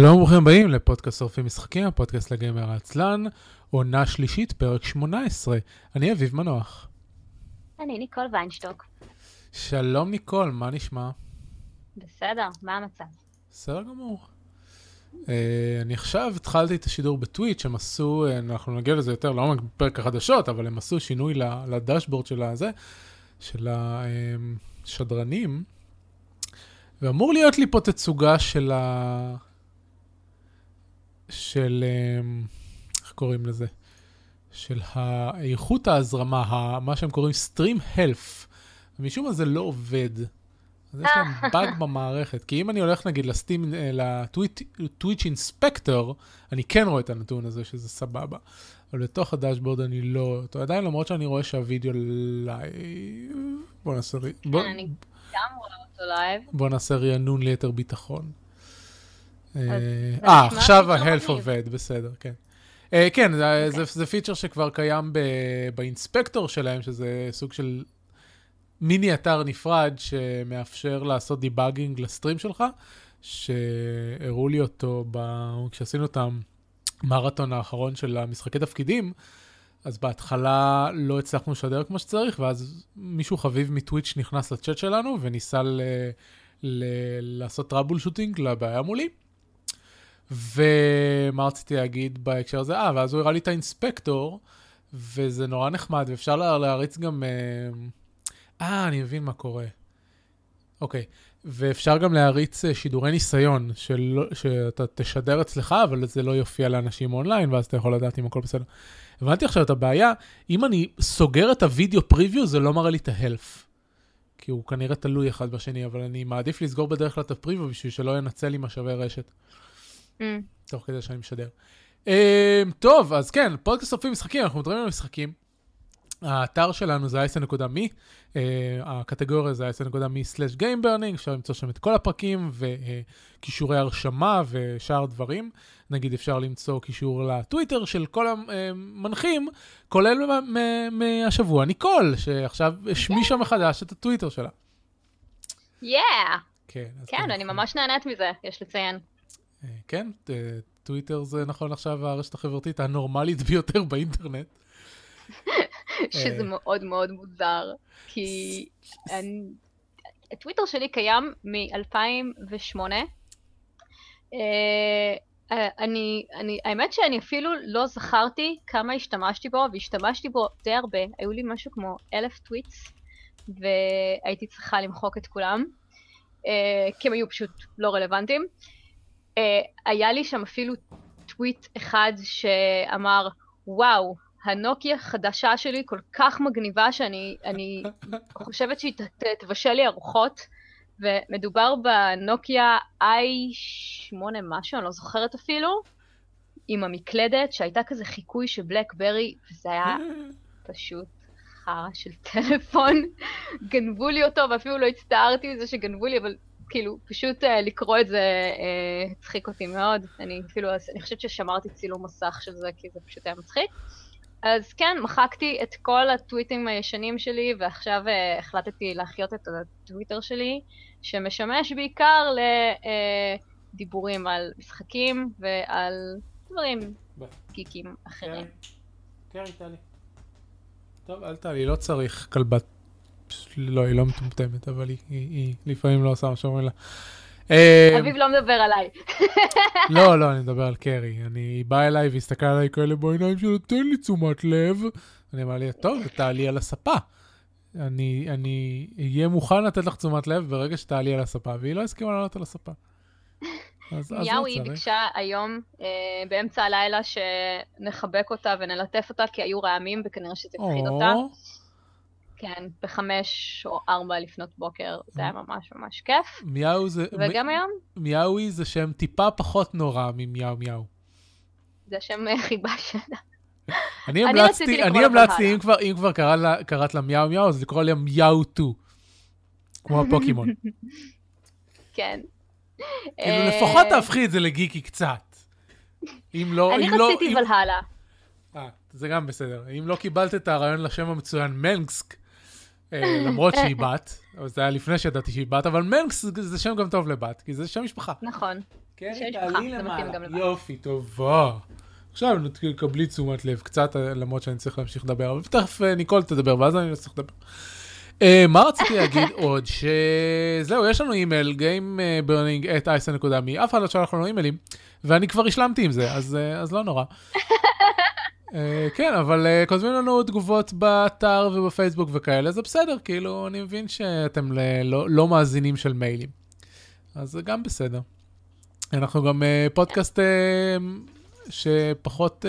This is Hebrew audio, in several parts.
שלום וברוכים הבאים לפודקאסט שורפים משחקים, הפודקאסט לגמר העצלן, עונה שלישית, פרק 18. אני אביב מנוח. אני ניקול ויינשטוק. שלום ניקול, מה נשמע? בסדר, מה המצב? בסדר גמור. Uh, אני עכשיו התחלתי את השידור בטוויץ', הם עשו, uh, אנחנו נגיע לזה יותר לעומק בפרק החדשות, אבל הם עשו שינוי לדשבורד של הזה, של השדרנים, ואמור להיות לי פה תצוגה של ה... של, אמ, איך קוראים לזה? של איכות ההזרמה, מה שהם קוראים Stream Health. ומשום מה זה לא עובד. אז יש להם באג במערכת. כי אם אני הולך נגיד לסטים, אה, ל Twitch Inspector, אני כן רואה את הנתון הזה שזה סבבה. אבל בתוך ה dashboard אני לא רואה אותו. עדיין למרות שאני רואה שהווידאו live... בוא נעשה... כן, אני גם רואה אותו live. בוא נעשה רענון ליתר ביטחון. אה, אה עכשיו ה-health עובד, בסדר, כן. אה, כן, אוקיי. זה feature שכבר קיים ב Inspector שלהם, שזה סוג של מיני אתר נפרד שמאפשר לעשות debugging ל stream שלך, שהראו לי אותו כשעשינו את המרתון האחרון של המשחקי תפקידים. אז בהתחלה לא הצלחנו לשדר כמו שצריך, ואז מישהו חביב מטוויץ' נכנס לצ'אט שלנו וניסה ל- ל- לעשות טראבול שוטינג לבעיה מולי. ומה רציתי להגיד בהקשר הזה? אה, ואז הוא הראה לי את האינספקטור, וזה נורא נחמד, ואפשר לה, להריץ גם... אה, אה, אני מבין מה קורה. אוקיי. ואפשר גם להריץ אה, שידורי ניסיון, של, שאתה תשדר אצלך, אבל זה לא יופיע לאנשים אונליין, ואז אתה יכול לדעת אם הכל בסדר. הבנתי עכשיו את הבעיה, אם אני סוגר את הוידאו פריוויו, זה לא מראה לי את ההלף. כי הוא כנראה תלוי אחד בשני, אבל אני מעדיף לסגור בדרך כלל את הפריוויו בשביל שלא ינצל לי משאבי רשת. Mm. תוך כדי שאני משדר. Um, טוב, אז כן, פודקאסט סופים משחקים, אנחנו מדברים על משחקים. האתר שלנו זה icn.me, uh, הקטגוריה זה icn.me/gameburning, אפשר למצוא שם את כל הפרקים וכישורי הרשמה ושאר דברים. נגיד אפשר למצוא קישור לטוויטר של כל המנחים, כולל מהשבוע ניקול, שעכשיו השמישה מחדש את הטוויטר שלה. Yeah. כן, כן אני ממש נהנית מזה, יש לציין. אה, כן, טוויטר זה נכון עכשיו הרשת החברתית הנורמלית ביותר באינטרנט. שזה אה. מאוד מאוד מוזר, כי טוויטר שלי קיים מ-2008. אה, אני, אני, האמת שאני אפילו לא זכרתי כמה השתמשתי בו, והשתמשתי בו די הרבה. היו לי משהו כמו אלף טוויטס, והייתי צריכה למחוק את כולם, כי הם היו פשוט לא רלוונטיים. אה, היה לי שם אפילו טוויט אחד שאמר, וואו, הנוקיה החדשה שלי כל כך מגניבה שאני אני חושבת שהיא תבשל לי ארוחות, ומדובר בנוקיה i8 משהו, אני לא זוכרת אפילו, עם המקלדת שהייתה כזה חיקוי של בלקברי, וזה היה פשוט חרא של טלפון. גנבו לי אותו, ואפילו לא הצטערתי מזה שגנבו לי, אבל כאילו, פשוט uh, לקרוא את זה uh, הצחיק אותי מאוד. אני אפילו, אני חושבת ששמרתי צילום מסך של זה, כי זה פשוט היה מצחיק. אז כן, מחקתי את כל הטוויטים הישנים שלי, ועכשיו uh, החלטתי להחיות את הטוויטר שלי, שמשמש בעיקר לדיבורים uh, על משחקים ועל דברים גיקים אחרים. כן, טלי. טוב, אל טלי, לא צריך כלבת לא, היא לא מטומטמת, אבל היא, היא, היא לפעמים לא עושה מה שאומרים לה. אה, אביב לא מדבר עליי. לא, לא, אני מדבר על קרי. אני, היא באה אליי והסתכלה עליי כאלה בעיניים שלו, תן לי תשומת לב. אני אמר לי, טוב, תעלי על הספה. אני, אני אהיה מוכן לתת לך תשומת לב ברגע שתעלי על הספה, והיא לא הסכימה לעלות על הספה. מיהו היא ביקשה היום, אה, באמצע הלילה, שנחבק אותה ונלטף אותה, כי היו רעמים וכנראה שזה הפחיד אותה. כן, בחמש או ארבע לפנות בוקר, זה היה ממש ממש כיף. מיהו זה... וגם מ... היום? מיהוי זה שם טיפה פחות נורא ממיהו מיהו. זה שם אה, חיבה שלה. אני המלצתי, אני המלצתי, אם כבר, אם כבר קראת, קראת לה מיהו מיהו, אז לקרוא לה מיהו טו. כמו הפוקימון. כן. כאילו, לפחות תהפכי את זה לגיקי קצת. אם לא... אני לא- רציתי ולהלה. אה, זה גם בסדר. אם לא קיבלת את הרעיון לשם המצוין מנקסק, אה, למרות שהיא בת, זה היה לפני שידעתי שהיא בת, אבל מנקס זה שם גם טוב לבת, כי זה שם משפחה. נכון. כן, תעלי למעלה. יופי, טובה. עכשיו תקבלי תשומת לב קצת, אה, למרות שאני צריך להמשיך לדבר, אבל תכף אה, ניקול תדבר, ואז אני לא צריך לדבר. אה, מה רציתי להגיד עוד? שזהו, יש לנו אימייל, gameburning at icen.me, אף אחד לא שלח לנו אימיילים, ואני כבר השלמתי עם זה, אה, אז לא נורא. אה, כן, אבל אה, כותבים לנו תגובות באתר ובפייסבוק וכאלה, זה בסדר, כאילו, אני מבין שאתם לא, לא מאזינים של מיילים. אז זה גם בסדר. אנחנו גם אה, פודקאסט שפחות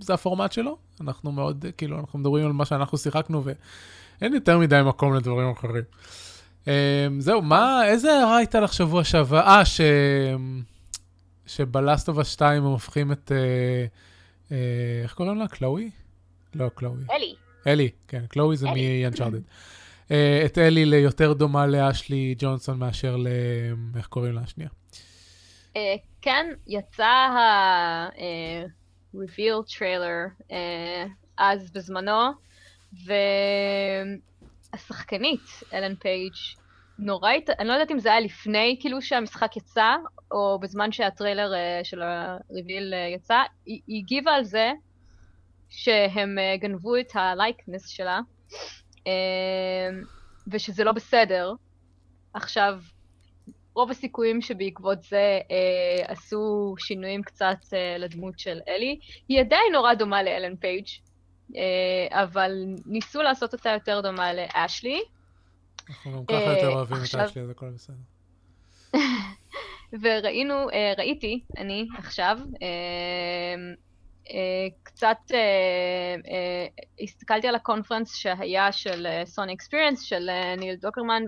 זה הפורמט שלו. אנחנו מאוד, כאילו, אנחנו מדברים על מה שאנחנו שיחקנו ואין יותר מדי מקום לדברים אחרים. זהו, מה, איזה הערה הייתה לך שבוע שעבר? אה, ש... שבלסטובה 2 הם הופכים את... אה, איך קוראים לה? קלואי? לא, קלואי. אלי. אלי, כן, קלואי זה. מ-Uncharted. אה, את אלי ליותר דומה לאשלי ג'ונסון מאשר ל... איך קוראים לה השנייה? אה, כן, יצא ה-reveal trailer אה, אז בזמנו, והשחקנית, אלן פייג', נורא, הת- אני לא יודעת אם זה היה לפני כאילו שהמשחק יצא, או בזמן שהטריילר אה, של ה-reveal אה, יצא, היא היא הגיבה על זה שהם אה, גנבו את ה likeness שלה, ושזה לא בסדר. עכשיו, רוב הסיכויים שבעקבות זה אה, עשו שינויים קצת אה, לדמות של אלי. היא עדיין נורא דומה לאלן פייג', אה, אבל ניסו לעשות אותה יותר דומה לאשלי, אנחנו גם ככה יותר אוהבים את אשלי, אז הכל בסדר. וראינו, אה, ראיתי, אני עכשיו, אה, אה, קצת הסתכלתי על ה conference שהיה של Sony Experience, של ניל דוקרמן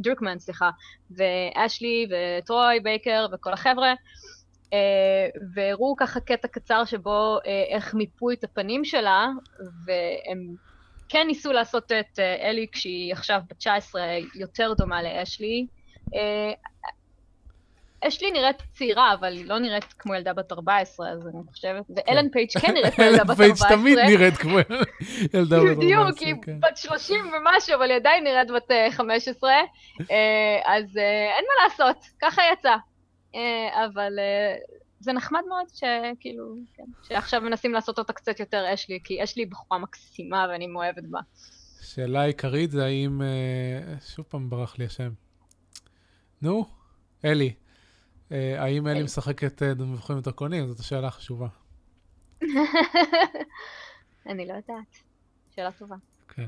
ודרקמן, סליחה, ואשלי וטרוי בייקר וכל החבר'ה, אה, והראו ככה קטע קצר שבו אה, איך מיפו את הפנים שלה, והם כן ניסו לעשות את אה, אלי כשהיא עכשיו בת 19 יותר דומה לאשלי. אה, אשלי נראית צעירה, אבל היא לא נראית כמו ילדה בת 14, אז אני חושבת, ואלן פייג' כן נראית כמו ילדה אלן בת פייג' 14. תמיד נראית כמו ילדה בת 14, בדיוק, היא כן. בת 30 ומשהו, אבל היא עדיין נראית בת אה, 15, אה, אז אה, אין מה לעשות, ככה יצא. אה, אבל אה, זה נחמד מאוד שכאילו, כן, שעכשיו מנסים לעשות אותה קצת יותר אשלי, כי אשלי היא בחורה מקסימה ואני מאוהבת בה. שאלה עיקרית זה האם... אה, שוב פעם ברח לי השם. נו, אלי. אה, האם אלי אלי. משחקת אה, במבחנים ודרקונים? זאת השאלה החשובה. אני לא יודעת. שאלה טובה. כן.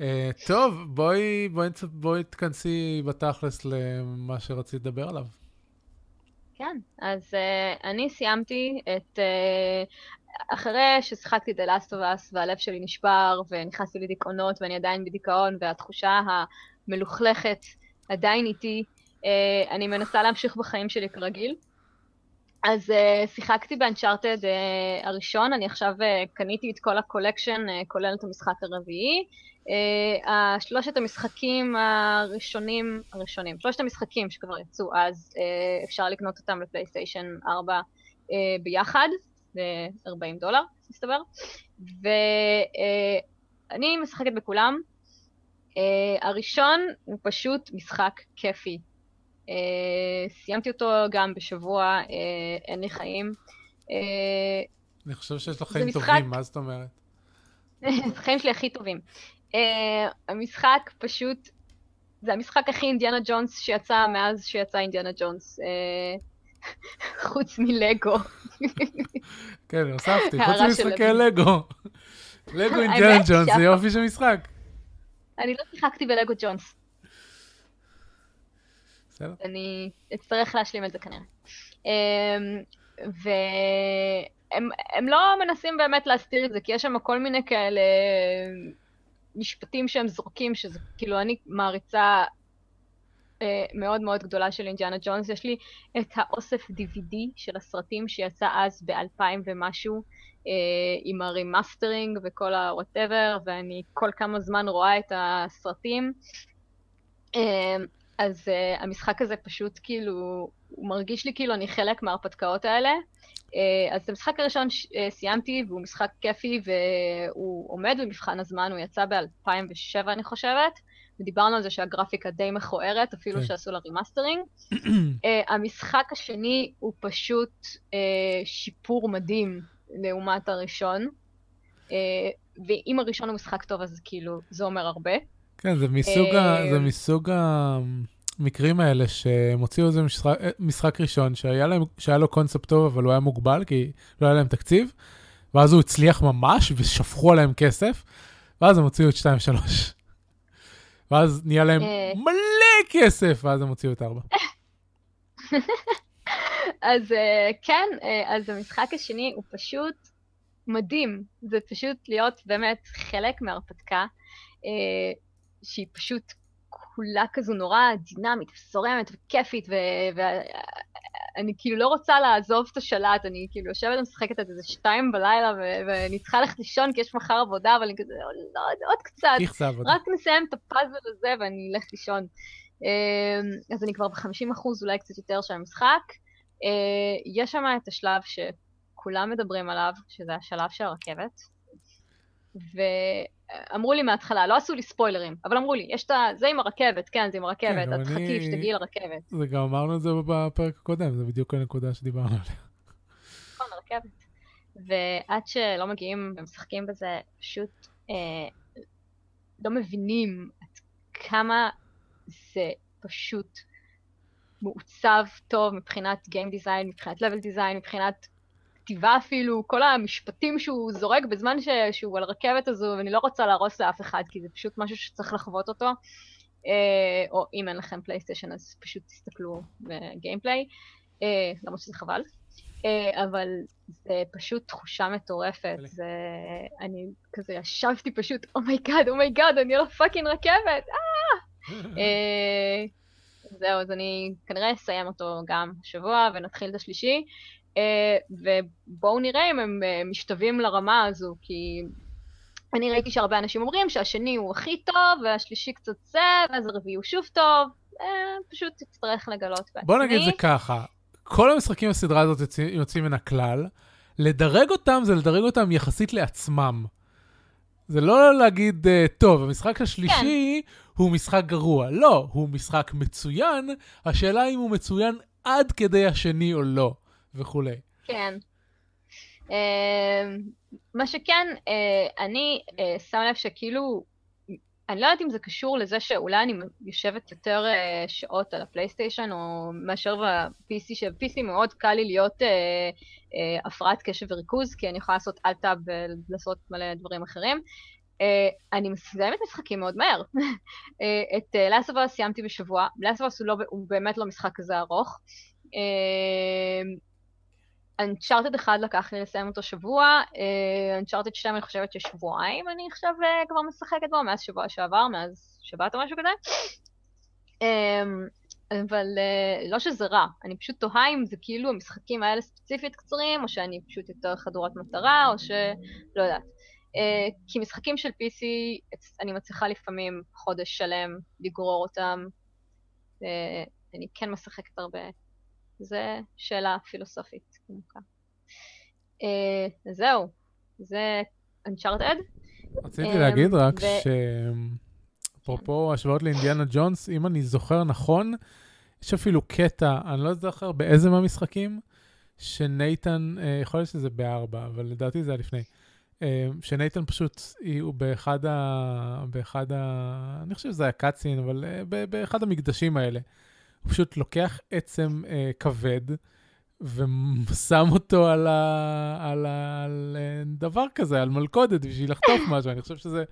אה, טוב, בואי, בואי, נצ- בואי תכנסי בתכלס למה שרצית לדבר עליו. כן, אז uh, אני סיימתי את... Uh, אחרי ששיחקתי The Last of Us והלב שלי נשבר ונכנסתי לדיכאונות ואני עדיין בדיכאון והתחושה המלוכלכת עדיין איתי, uh, אני מנסה להמשיך בחיים שלי כרגיל. אז uh, שיחקתי באנצ'ארטד uh, הראשון, אני עכשיו uh, קניתי את כל הקולקשן, uh, כולל את המשחק הרביעי. Uh, שלושת המשחקים הראשונים, הראשונים, שלושת המשחקים שכבר יצאו אז, uh, אפשר לקנות אותם לפלייסטיישן 4 uh, ביחד, ב-40 דולר, מסתבר. ואני uh, משחקת בכולם. Uh, הראשון הוא פשוט משחק כיפי. Uh, סיימתי אותו גם בשבוע, uh, אין לי חיים. Uh, אני חושב שיש לך חיים משחק- טובים, מה זאת אומרת? החיים שלי הכי טובים. Uh, המשחק פשוט, זה המשחק הכי אינדיאנה ג'ונס שיצא מאז שיצא אינדיאנה ג'ונס. Uh, חוץ מלגו. כן, הוספתי, חוץ ממשחקי. לגו. לגו אינדיאנה ג'ונס, זה יופי של משחק. אני לא שיחקתי בלגו ג'ונס, בסדר? אני אצטרך להשלים את זה כנראה. Um, והם הם לא מנסים באמת להסתיר את זה, כי יש שם כל מיני כאלה משפטים שהם זורקים, שזה כאילו אני מעריצה אה, מאוד מאוד גדולה של אינדיאנה ג'ונס. יש לי את האוסף DVD של הסרטים שיצא אז ב-2000 ומשהו, אה, עם ה remastering וכל ה-whatever, ואני כל כמה זמן רואה את הסרטים. אז אה, המשחק הזה פשוט כאילו, הוא מרגיש לי כאילו אני חלק מההרפתקאות האלה. אה, אז את המשחק הראשון אה, סיימתי, והוא משחק כיפי, והוא עומד במבחן הזמן, הוא יצא ב-2007 אני חושבת, ודיברנו על זה שהגרפיקה די מכוערת, אפילו כן. שעשו לה remastering. אה, המשחק השני הוא פשוט אה, שיפור מדהים לעומת הראשון. אה, ואם הראשון הוא משחק טוב, אז כאילו, זה אומר הרבה. כן, זה מסוג, ה, אה, זה מסוג המקרים האלה שהם הוציאו איזה משחק, משחק ראשון שהיה, להם, שהיה לו קונספט טוב, אבל הוא היה מוגבל, כי לא היה להם תקציב, ואז הוא הצליח ממש, ושפכו עליהם כסף, ואז הם הוציאו את 2 ו-3. ואז נהיה להם אה. מלא כסף, ואז הם הוציאו את 4. אז אה, כן, אה, אז המשחק השני הוא פשוט מדהים. זה פשוט להיות באמת חלק מהרפתקה, אה, שהיא פשוט כולה כזו נורא דינמית, וזורמת וכיפית, ואני כאילו לא רוצה לעזוב את השלט, אני כאילו יושבת ומשחקת עד איזה שתיים בלילה, ו- ואני צריכה ללכת לישון כי יש מחר עבודה, אבל אני כזה, לא, עוד, קצת? רק נסיים את הפאזל הזה ואני אלך לישון. אמ, אז אני כבר ב-50 אחוז, אולי קצת יותר של המשחק. אה, יש שם את השלב שכולם מדברים עליו, שזה השלב של הרכבת. ואמרו לי מההתחלה, לא עשו לי ספוילרים, אבל אמרו לי, יש את ה... זה עם הרכבת, כן, זה עם הרכבת, כן, את תחכי אני- שתגיעי לרכבת. זה גם אמרנו את זה בפרק הקודם, זה בדיוק הנקודה שדיברנו עליה. נכון, הרכבת. ועד שלא מגיעים ומשחקים בזה, פשוט אה, לא מבינים עד כמה זה פשוט מעוצב טוב מבחינת Game Design, מבחינת Level Design, מבחינת כתיבה אפילו, כל המשפטים שהוא זורק בזמן ש... שהוא על הרכבת הזו, ואני לא רוצה להרוס לאף אחד, כי זה פשוט משהו שצריך לחוות אותו. אה, או אם אין לכם פלייסטיישן אז פשוט תסתכלו בגיימפליי, אה, למרות שזה חבל. אה, אבל זה פשוט תחושה מטורפת. זה... אני כזה ישבתי פשוט, אומייגאד, אומייגאד, אני על ה fucking רכבת, אה, זהו, אז אני כנראה אסיים אותו גם השבוע ונתחיל את השלישי. אה, ובואו נראה אם הם אה, משתווים לרמה הזו, כי אני ראיתי שהרבה אנשים אומרים שהשני הוא הכי טוב, והשלישי קצת זה, ואז הרביעי הוא שוב טוב. אה, פשוט תצטרך לגלות בעצמי. בוא נגיד זה ככה, כל המשחקים בסדרה הזאת יוצאים, יוצאים מן הכלל, לדרג אותם זה לדרג אותם יחסית לעצמם. זה לא להגיד, טוב, המשחק השלישי כן. הוא משחק גרוע. לא, הוא משחק מצוין, השאלה אם הוא מצוין עד כדי השני או לא, וכולי. כן. אה, מה שכן, אה, אני אה, שם לב שכאילו, אני לא יודעת אם זה קשור לזה שאולי אני יושבת יותר אה, שעות על הפלייסטיישן או מאשר ב-PC, שב-PC מאוד קל לי להיות הפרעת קשב וריכוז, כי אני יכולה לעשות אלטאב ולעשות מלא דברים אחרים. אה, אני מסיימת משחקים מאוד מהר. אה, את לאסט סיימתי בשבוע, לאסט הוא, לא, הוא באמת לא משחק כזה ארוך. אנצ'ארטד אחד לקח לי לסיים אותו שבוע, אנצ'ארטד 2 אני חושבת ששבועיים אני עכשיו uh, כבר משחקת בו, מאז שבוע שעבר, מאז שבת או משהו כזה. Um, אבל uh, לא שזה רע, אני פשוט תוהה אם זה כאילו המשחקים האלה ספציפית קצרים, או שאני פשוט יותר חדורת מטרה, או ש... לא יודעת. כי משחקים של PC, אני מצליחה לפעמים חודש שלם לגרור אותם. אני כן משחקת הרבה. זה שאלה פילוסופית עמוקה. Uh, זהו, זה Uncharted. רציתי להגיד רק ש... אפרופו השוואות לאינדיאנה ג'ונס, אם אני זוכר נכון, יש אפילו קטע, אני לא זוכר באיזה מהמשחקים, שנייתן, אה, יכול להיות שזה בארבע, אבל לדעתי זה היה לפני, אה, שנייתן פשוט, הוא באחד ה... באחד ה... אני חושב שזה היה קאצין, אבל אה, באחד המקדשים האלה. הוא פשוט לוקח עצם אה, כבד ושם אותו על, ה... על, ה... על אה, דבר כזה, על מלכודת בשביל לחטוף משהו. אני חושב שזה,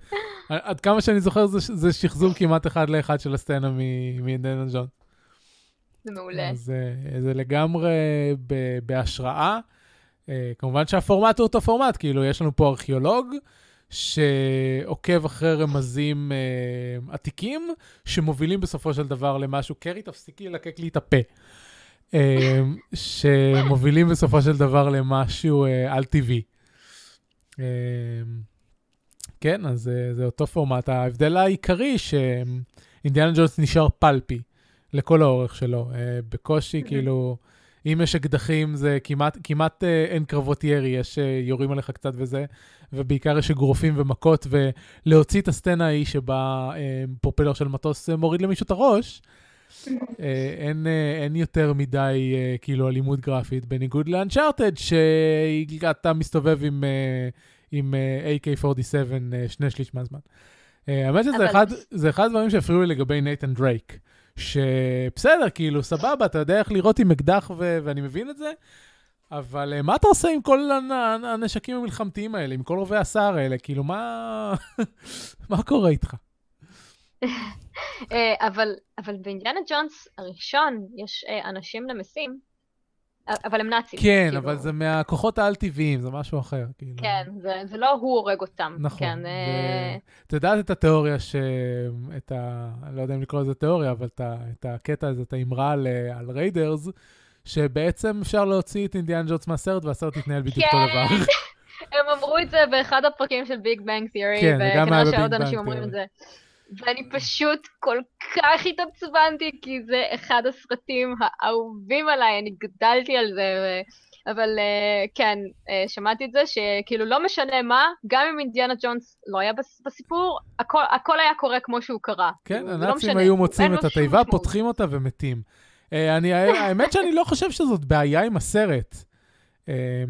עד כמה שאני זוכר, זה, זה שחזור כמעט אחד לאחד של הסצנה מ- מאינדיאנה ג'ון. זה מעולה. אז אה, זה לגמרי ב- בהשראה. אה, כמובן שהפורמט הוא אותו פורמט, כאילו, יש לנו פה ארכיאולוג שעוקב אחרי רמזים אה, עתיקים, שמובילים בסופו של דבר למשהו, קרי, תפסיקי ללקק לי את הפה. אה, שמובילים בסופו של דבר למשהו אה, על-טבעי. אה, כן, אז אה, זה אותו פורמט. ההבדל העיקרי שאינדיאנה ג'ונס נשאר פלפי לכל האורך שלו. אה, בקושי, כאילו, אם יש אקדחים זה כמעט, כמעט אין קרבות ירי, יש יורים עליך קצת וזה, ובעיקר יש אגרופים ומכות, ולהוציא את הסצנה ההיא שבה פרופלר של מטוס מוריד למישהו את הראש, אין, אה, אין יותר מדי אה, כאילו אלימות גרפית, בניגוד לאנצ'ארטד, שאתה מסתובב עם, אה, עם אה, AK-47 אה, שני שליש מהזמן. אה, האמת שזה אבל- אחד, אחד הדברים שהפריעו לי לגבי נייתן דרייק. שבסדר, כאילו, סבבה, אתה יודע איך לירות עם אקדח ו- ואני מבין את זה, אבל אה, מה אתה עושה עם כל הנ- הנשקים המלחמתיים האלה, עם כל רובי הסער האלה? כאילו, מה... מה קורה איתך? אה, אבל, אבל באינדיאנה ג'ונס הראשון יש אה, אנשים נמסים, אה, אבל הם נאצים. כן, כאילו. אבל זה מהכוחות העל-טבעיים, זה משהו אחר. כאילו. כן, זה, זה לא הוא הורג אותם. נכון. כן, אה, את יודעת את התיאוריה ש... את ה... לא יודע אם לקרוא לזה תיאוריה, אבל את, ה... את הקטע הזה, את האמרה על, על Raiders, שבעצם אפשר להוציא את אינדיאן ג'ונס מהסרט והסרט יתנהל בדיוק אותו כן. דבר. הם אמרו את זה באחד הפרקים של ביג בנג תיאורי, כן, וכנראה שעוד אנשים אומרים את. זה. ואני פשוט כל כך התעצבנתי, כי זה אחד הסרטים האהובים עליי, אני גדלתי על זה. ו... אבל אה, כן, אה, שמעתי את זה, שכאילו לא משנה מה, גם אם אינדיאנה ג'ונס לא היה בס- בסיפור, הכל, הכל היה קורה כמו שהוא קרה. כן, כאילו, לא הנאצים משנה. היו מוצאים את התיבה. פותחים אותה ומתים. אה, אני, האמת שאני לא חושב שזאת בעיה עם הסרט. אה,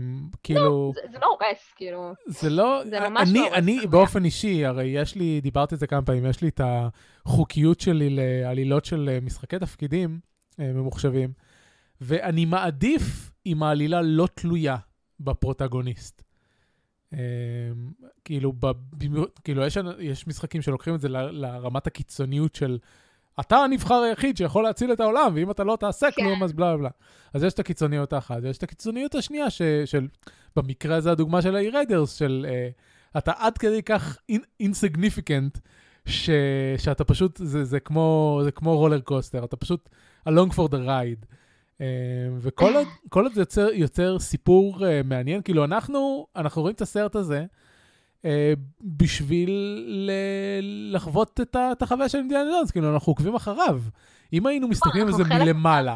כאילו, זה, זה לא הורס, כאילו. זה לא, זה ממש אני, לא הורס אני באופן אישי, הרי יש לי, דיברתי על זה כמה פעמים, יש לי את החוקיות שלי לעלילות של אה, משחקי תפקידים אה, ממוחשבים, ואני מעדיף אם העלילה לא תלויה בפרוטגוניסט. אה, כאילו, ב, כאילו יש, יש משחקים שלוקחים את זה ל- לרמת הקיצוניות של אתה הנבחר היחיד שיכול להציל את העולם, ואם אתה לא תעשה כן. כלום, אז בלה בלה. אז יש את הקיצוניות האחת, ויש את הקיצוניות השנייה, ש, של, במקרה הזה הדוגמה של ה-Raiders, של אה, אתה עד כדי כך אינסיגניפיקנט, ש, שאתה פשוט, זה, זה, כמו, זה כמו רולר קוסטר, אתה פשוט along for the ride. אה, וכל עוד, זה יוצר, יוצר סיפור אה, מעניין, כאילו אנחנו, אנחנו רואים את הסרט הזה, בשביל ל- לחוות את, ה, את החוויה של אינדיאנה ג'ונס, כאילו אנחנו עוקבים אחריו. אם היינו מסתכלים על זה מלמעלה.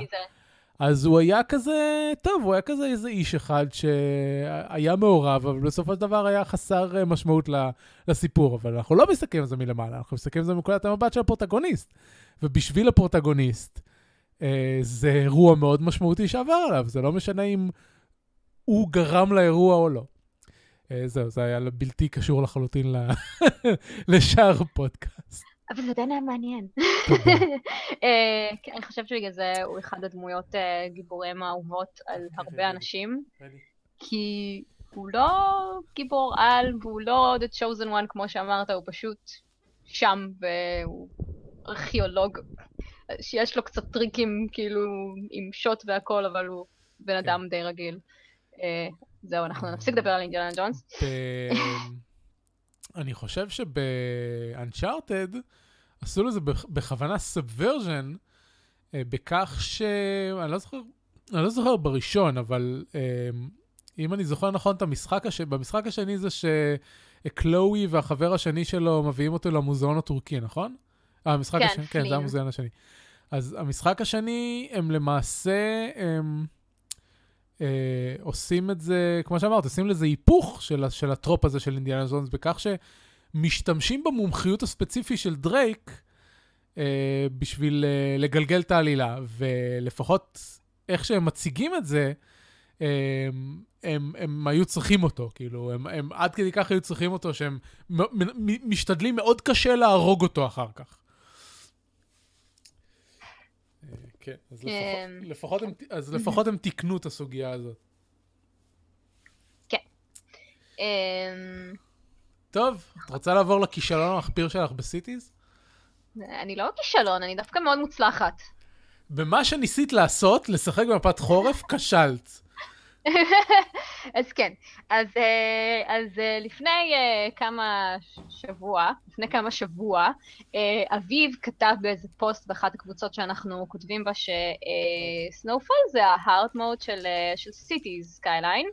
אז הוא היה כזה, טוב, הוא היה כזה איזה איש אחד שהיה מעורב, אבל בסופו של דבר היה חסר אה, משמעות לסיפור. אבל אנחנו לא מסתכלים על זה מלמעלה, אנחנו מסתכלים על זה מנקודת המבט של הפרוטגוניסט. ובשביל הפרוטגוניסט, אה, זה אירוע מאוד משמעותי שעבר עליו, זה לא משנה אם הוא גרם לאירוע או לא. אה, זהו, זה היה בלתי קשור לחלוטין לשאר הפודקאסט. אבל זה עדיין היה מעניין. אה, כן, אני חושבת שבגלל זה הוא אחד הדמויות אה, גיבוריהם האהובות על הרבה אנשים, כי הוא לא גיבור על, והוא לא The Chosen One כמו שאמרת, הוא פשוט שם, והוא ארכיאולוג, שיש לו קצת טריקים כאילו עם שוט והכל, אבל הוא בן אדם די רגיל. אה, זהו, אנחנו נפסיק לדבר על אינדיאנה ג'ונס. אני חושב שב-Uncharted עשו לזה בכ- בכוונה subversion, בכך ש... אני לא זוכר, אני לא זוכר בראשון, אבל אה, אם אני זוכר נכון את המשחק השני, במשחק השני זה שקלואי והחבר השני שלו מביאים אותו למוזיאון הטורקי, נכון? אה, המשחק כן, השני, כן, זה פלין. המוזיאון השני. אז המשחק השני, הם למעשה... הם, אה, עושים את זה, כמו שאמרת, עושים לזה היפוך של, של הטרופ הזה של אינדיאנה ג'ונס, בכך שמשתמשים במומחיות הספציפי של דרייק אה, בשביל אה, לגלגל את העלילה, ולפחות איך שהם מציגים את זה, אה, הם, הם היו צריכים אותו, כאילו, הם, הם עד כדי כך היו צריכים אותו, שהם משתדלים מאוד קשה להרוג אותו אחר כך. אה, כן, אז לפחות, כן. לפחות, הם, אז לפחות הם תיקנו את הסוגיה הזאת. אמ, טוב, את רוצה לעבור לכישלון המחפיר שלך בסיטיז? אני לא כישלון, אני דווקא מאוד מוצלחת. במה שניסית לעשות, לשחק במפת חורף, כשלת. אז כן, אז, אה, אז אה, לפני אה, כמה שבוע, לפני כמה שבוע, אביב כתב באיזה פוסט באחת הקבוצות שאנחנו כותבים בה ש Snowfall זה ה hard mode של, Cities Skylines.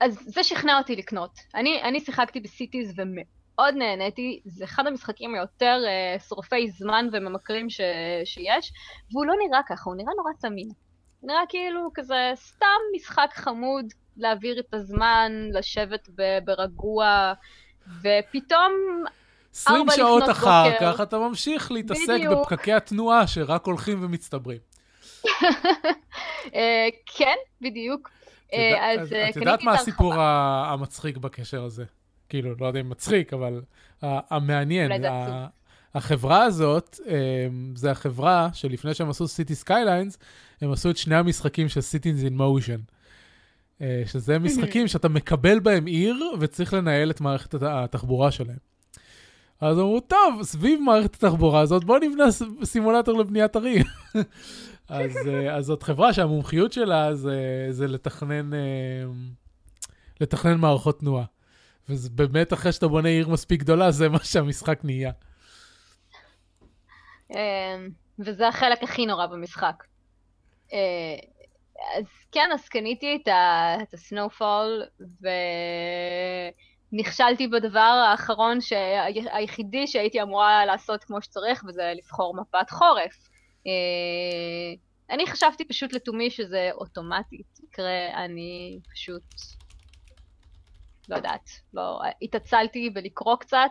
אז זה שכנע אותי לקנות. אני, אני שיחקתי ב Cities מאוד נהניתי, זה אחד המשחקים היותר שורפי זמן וממכרים ש... שיש, והוא לא נראה ככה, הוא נראה נורא תמים. נראה כאילו כזה סתם משחק חמוד להעביר את הזמן, לשבת ב... ברגוע, ופתאום 20 שעות אחר בוקר. כך אתה ממשיך להתעסק בדיוק. בפקקי התנועה שרק הולכים ומצטברים. אה, כן, בדיוק. אה, אז את יודעת מה הסיפור המצחיק בקשר הזה? כאילו, לא יודע אם מצחיק, אבל המעניין. החברה הזאת, אמ, זה החברה שלפני שהם עשו Cities Skylines, הם עשו את שני המשחקים של Cities in Motion. שזה משחקים שאתה מקבל בהם עיר וצריך לנהל את מערכת התחבורה שלהם. אז אמרו, טוב, סביב מערכת התחבורה הזאת, בואו נבנה סימולטור לבניית ערים. אז, אה, אז זאת חברה שהמומחיות שלה זה, זה לתכנן, אה, לתכנן מערכות תנועה. וזה באמת, אחרי שאתה בונה עיר מספיק גדולה, זה מה שהמשחק נהיה. אמ, וזה החלק הכי נורא במשחק. אה, אז כן, אז קניתי את הסנואופול, ונכשלתי בדבר האחרון, היחידי שהייתי אמורה לעשות כמו שצריך, וזה לבחור מפת חורף. אה, אני חשבתי פשוט לתומי שזה אוטומטית יקרה, אני פשוט לא יודעת, לא, התעצלתי בלקרוא קצת,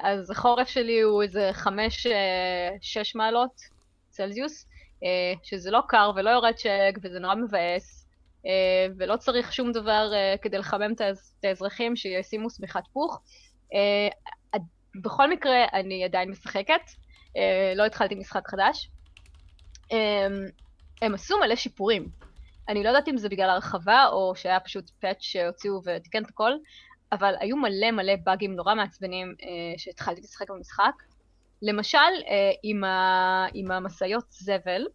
אז החורף שלי הוא איזה חמש, אה, שש מעלות צלזיוס, שזה לא קר ולא יורד שלג וזה נורא מבאס, ולא צריך שום דבר כדי לחמם את האזרחים שישימו שמיכת פוך. בכל מקרה, אני עדיין משחקת, אה, לא התחלתי משחק חדש. הם עשו מלא שיפורים. אני לא יודעת אם זה בגלל הרחבה, או שהיה פשוט פאץ' שהוציאו ותיקן את הכל, אבל היו מלא מלא באגים נורא מעצבנים אה, שהתחלתי לשחק במשחק. למשל, אה, עם, ה... עם המשאיות זבל,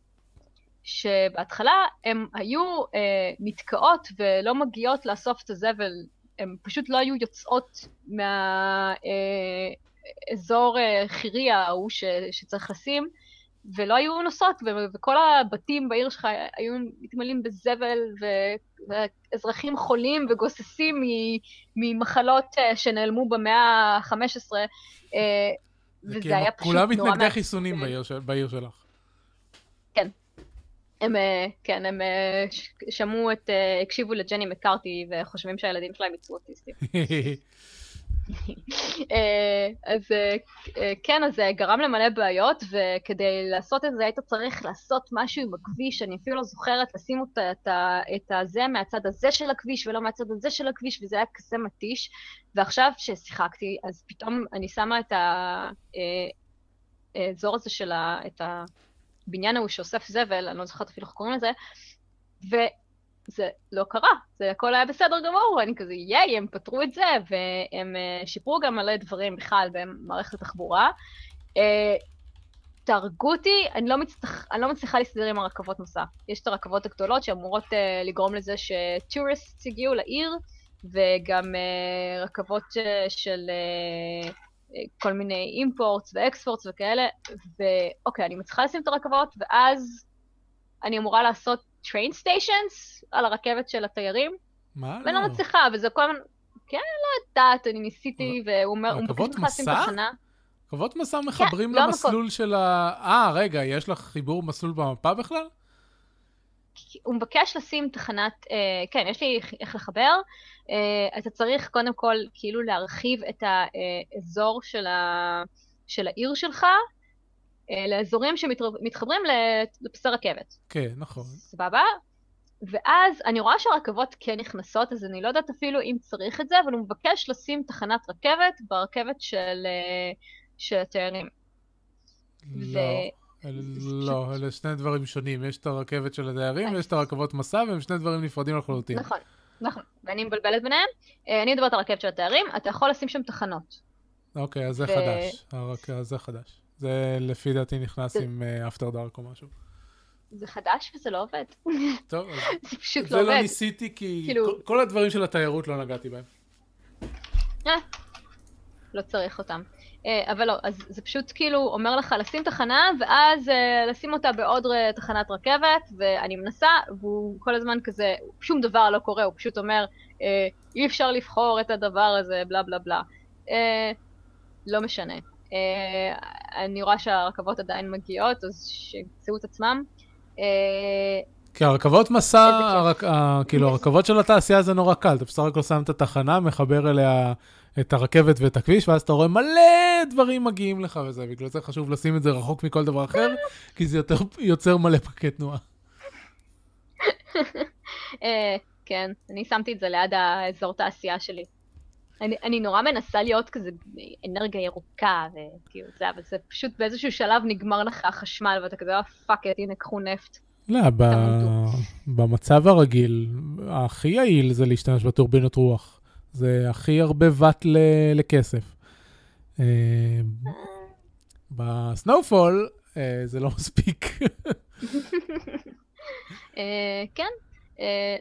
שבהתחלה הן היו אה, נתקעות ולא מגיעות לאסוף את הזבל, הן פשוט לא היו יוצאות מה... אה, אזור אה, חירי ההוא ש, שצריך לשים, ולא היו נוסעות, וכל הבתים בעיר שלך היו מתמלאים בזבל, ואזרחים חולים וגוססים ממחלות אה, שנעלמו במאה ה-15, אה, וזה היה פשוט נורא... כולם מתנגדי חיסונים בעיר, בעיר שלך. כן. הם, כן, הם שמעו את, הקשיבו לג'ני מקארתי וחושבים שהילדים שלהם יצאו אוטיסטים. אה, אז אה, אה, כן, אז זה גרם למלא בעיות, וכדי לעשות את זה היית צריך לעשות משהו עם הכביש, אני אפילו לא זוכרת לשים אותה, את, את הזה מהצד הזה של הכביש ולא מהצד הזה של הכביש, וזה היה כזה מתיש. ועכשיו ששיחקתי, אז פתאום אני שמה את האזור הזה של ה... את הבניין ההוא שאוסף זבל, אני לא זוכרת אפילו איך קוראים לזה, ו... זה לא קרה, זה הכל היה בסדר גמור, ואני כזה, ייי, הם פתרו את זה, והם uh, שיפרו גם מלא דברים בכלל במערכת התחבורה. Uh, תהרגו אותי, אני לא, מצליח, אני לא מצליחה להסתדר עם הרכבות מסע. יש את הרכבות הגדולות שאמורות uh, לגרום לזה שטוריסט יגיעו לעיר, וגם uh, רכבות uh, של uh, כל מיני אימפורטס ואקספורטס וכאלה, ואוקיי, אני מצליחה לשים את הרכבות, ואז אני אמורה לעשות train stations על הרכבת של התיירים. מה? ואני לא מצליחה, וזה כל הזמן... כן, לא יודעת, אני ניסיתי, והוא אומר, הוא מבקש ממך לשים תחנה. רכבות מסע כן, מחברים כן, למסלול לא של ה... אה, רגע, יש לך חיבור מסלול במפה בכלל? הוא מבקש לשים תחנת, אה, כן, יש לי איך לחבר. אה, אתה צריך קודם כל כאילו להרחיב את האזור של, ה, של העיר שלך, לאזורים שמתחברים לפסי רכבת. כן, נכון. סבבה? ואז אני רואה שהרכבות כן נכנסות, אז אני לא יודעת אפילו אם צריך את זה, אבל הוא מבקש לשים תחנת רכבת ברכבת של, אה, של התיירים. לא, ו... אלה, לא, אלה שני דברים שונים. יש את הרכבת של הדיירים ויש את הרכבות מסע, והם שני דברים נפרדים לחלוטין. נכון, נכון. ואני מבלבלת ביניהם. אה, אני מדברת על הרכבת של התיירים, אתה יכול לשים שם תחנות. אוקיי, אז זה ו... חדש. הרק... זה חדש. זה לפי דעתי נכנס. עם אפטר uh, דארק או משהו. זה חדש וזה לא עובד. טוב. זה פשוט זה לא עובד. זה לא ניסיתי כי כאילו... כל, כל הדברים של התיירות לא נגעתי בהם. אה, לא צריך אותם. אה, אבל לא, אז זה פשוט כאילו אומר לך לשים תחנה, ואז אה, לשים אותה בעוד תחנת רכבת, ואני מנסה, והוא כל הזמן כזה, שום דבר לא קורה, הוא פשוט אומר, אה, אי אפשר לבחור את הדבר הזה, בלה בלה בלה. אה, לא משנה. אה, אני רואה שהרכבות עדיין מגיעות, אז שימצאו את עצמם. אה, כי הרכבות מסע, הרק, ה, כאילו הרכבות של התעשייה זה נורא קל, אתה בסך הכל שם את התחנה, מחבר אליה את הרכבת ואת הכביש, ואז אתה רואה מלא דברים מגיעים לך וזה, בגלל זה חשוב לשים את זה רחוק מכל דבר אחר, כי זה יותר, יוצר מלא פקקי תנועה. אה, כן, אני שמתי את זה ליד האזור תעשייה שלי. אני, אני נורא מנסה להיות כזה אנרגיה ירוקה, וכאילו זה, אבל זה פשוט באיזשהו שלב נגמר לך החשמל, ואתה כזה, אה, fuck it, הנה, קחו נפט. לא, ב... במצב הרגיל, הכי יעיל זה להשתמש בטורבינות רוח. זה הכי הרבה ואט ל... לכסף. אה, בסנואופול אה, זה לא מספיק. כן, אה,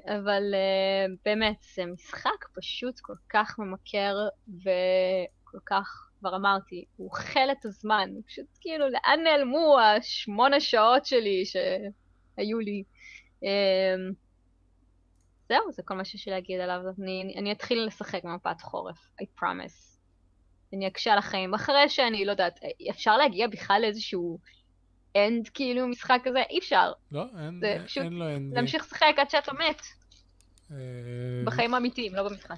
אבל uh, באמת, זה משחק פשוט כל כך ממכר, וכל כך, כבר אמרתי, הוא אוכל את הזמן. פשוט כאילו, לאן נעלמו השמונה שעות שלי שהיו לי? Uh, זהו, זה כל מה שיש לי להגיד עליו. אני, אני אתחיל לשחק במפת חורף, I promise. אני אקשה על החיים. אחרי שאני, לא יודעת, אפשר להגיע בכלל לאיזשהו end כאילו משחק כזה, אי אפשר. לא, אין, אין, פשוט אין לו end. להמשיך לשחק עד שאתה מת. אה, בחיים האמיתיים, לא במשחק,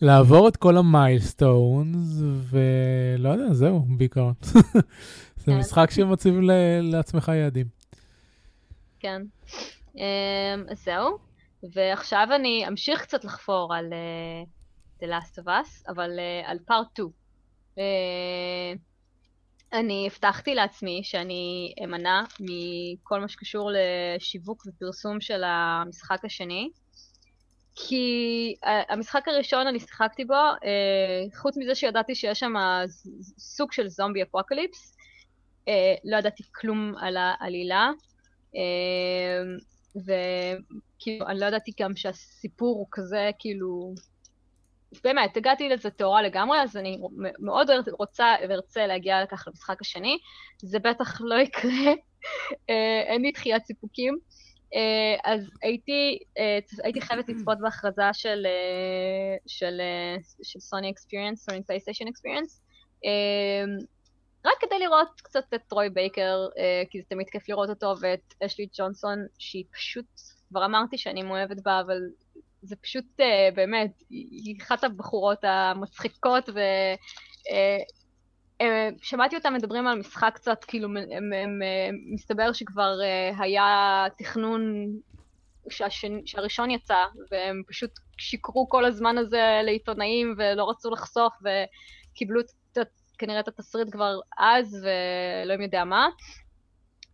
לעבור את כל ה milestones, ולא יודע, זהו, בעיקרון. זה כן. משחק שמציב לעצמך יעדים. כן. אמ, אז זהו, ועכשיו אני אמשיך קצת לחפור על אה, The Last of Us, אבל אה, על פארט 2. אני הבטחתי לעצמי שאני אמנע מכל מה שקשור לשיווק ופרסום של המשחק השני, כי המשחק הראשון אני שיחקתי בו, אה, חוץ מזה שידעתי שיש שם סוג של זומבי אפוקליפס, אה, לא ידעתי כלום על העלילה, אה, וכאילו אני לא ידעתי גם שהסיפור הוא כזה כאילו באמת, הגעתי לזה טהורה לגמרי, אז אני מאוד רוצה וארצה להגיע לכך למשחק השני. זה בטח לא יקרה, אה, אין לי דחיית סיפוקים. אה, אז הייתי, אה, הייתי חייבת לצפות בהכרזה של, של, של סוני Experience, סוני פלייסטיישן Experience, רק כדי לראות קצת את טרוי בייקר, כי זה תמיד כיף לראות אותו, ואת אשלי ג'ונסון, שהיא פשוט, כבר אמרתי שאני מאוהבת בה, אבל זה פשוט uh, באמת, היא אחת הבחורות המצחיקות, ושמעתי uh, uh, אותם מדברים על משחק קצת, כאילו, מסתבר שכבר היה תכנון שהשני, שהראשון יצא, והם פשוט שיקרו כל הזמן הזה לעיתונאים ולא רצו לחשוף, וקיבלו את, כנראה את התסריט כבר אז, ולא יודע מה.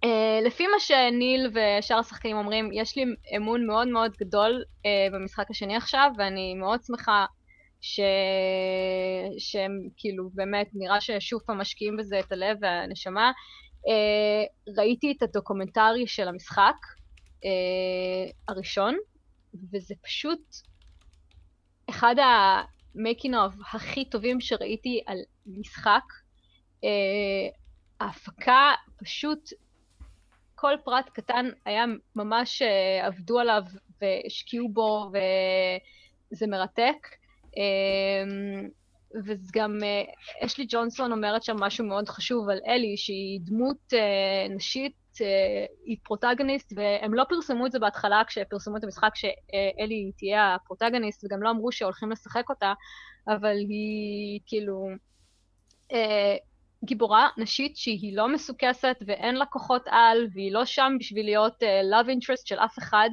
Uh, לפי מה שניל ושאר השחקנים אומרים, יש לי אמון מאוד מאוד גדול uh, במשחק השני עכשיו, ואני מאוד שמחה ש... שהם כאילו באמת, נראה ששוב פעם משקיעים בזה את הלב והנשמה. Uh, ראיתי את הדוקומנטרי של המשחק uh, הראשון, וזה פשוט אחד ה-making הכי טובים שראיתי על משחק. Uh, ההפקה פשוט כל פרט קטן היה ממש uh, עבדו עליו והשקיעו בו, וזה מרתק. Um, וגם uh, אשלי ג'ונסון אומרת שם משהו מאוד חשוב על אלי, שהיא דמות uh, נשית, היא פרוטגניסט, והם לא פרסמו את זה בהתחלה כשפרסמו את המשחק שאלי תהיה הפרוטגניסט, וגם לא אמרו שהולכים לשחק אותה, אבל היא כאילו... גיבורה נשית שהיא לא מסוכסת ואין לה כוחות על והיא לא שם בשביל להיות uh, love interest של אף אחד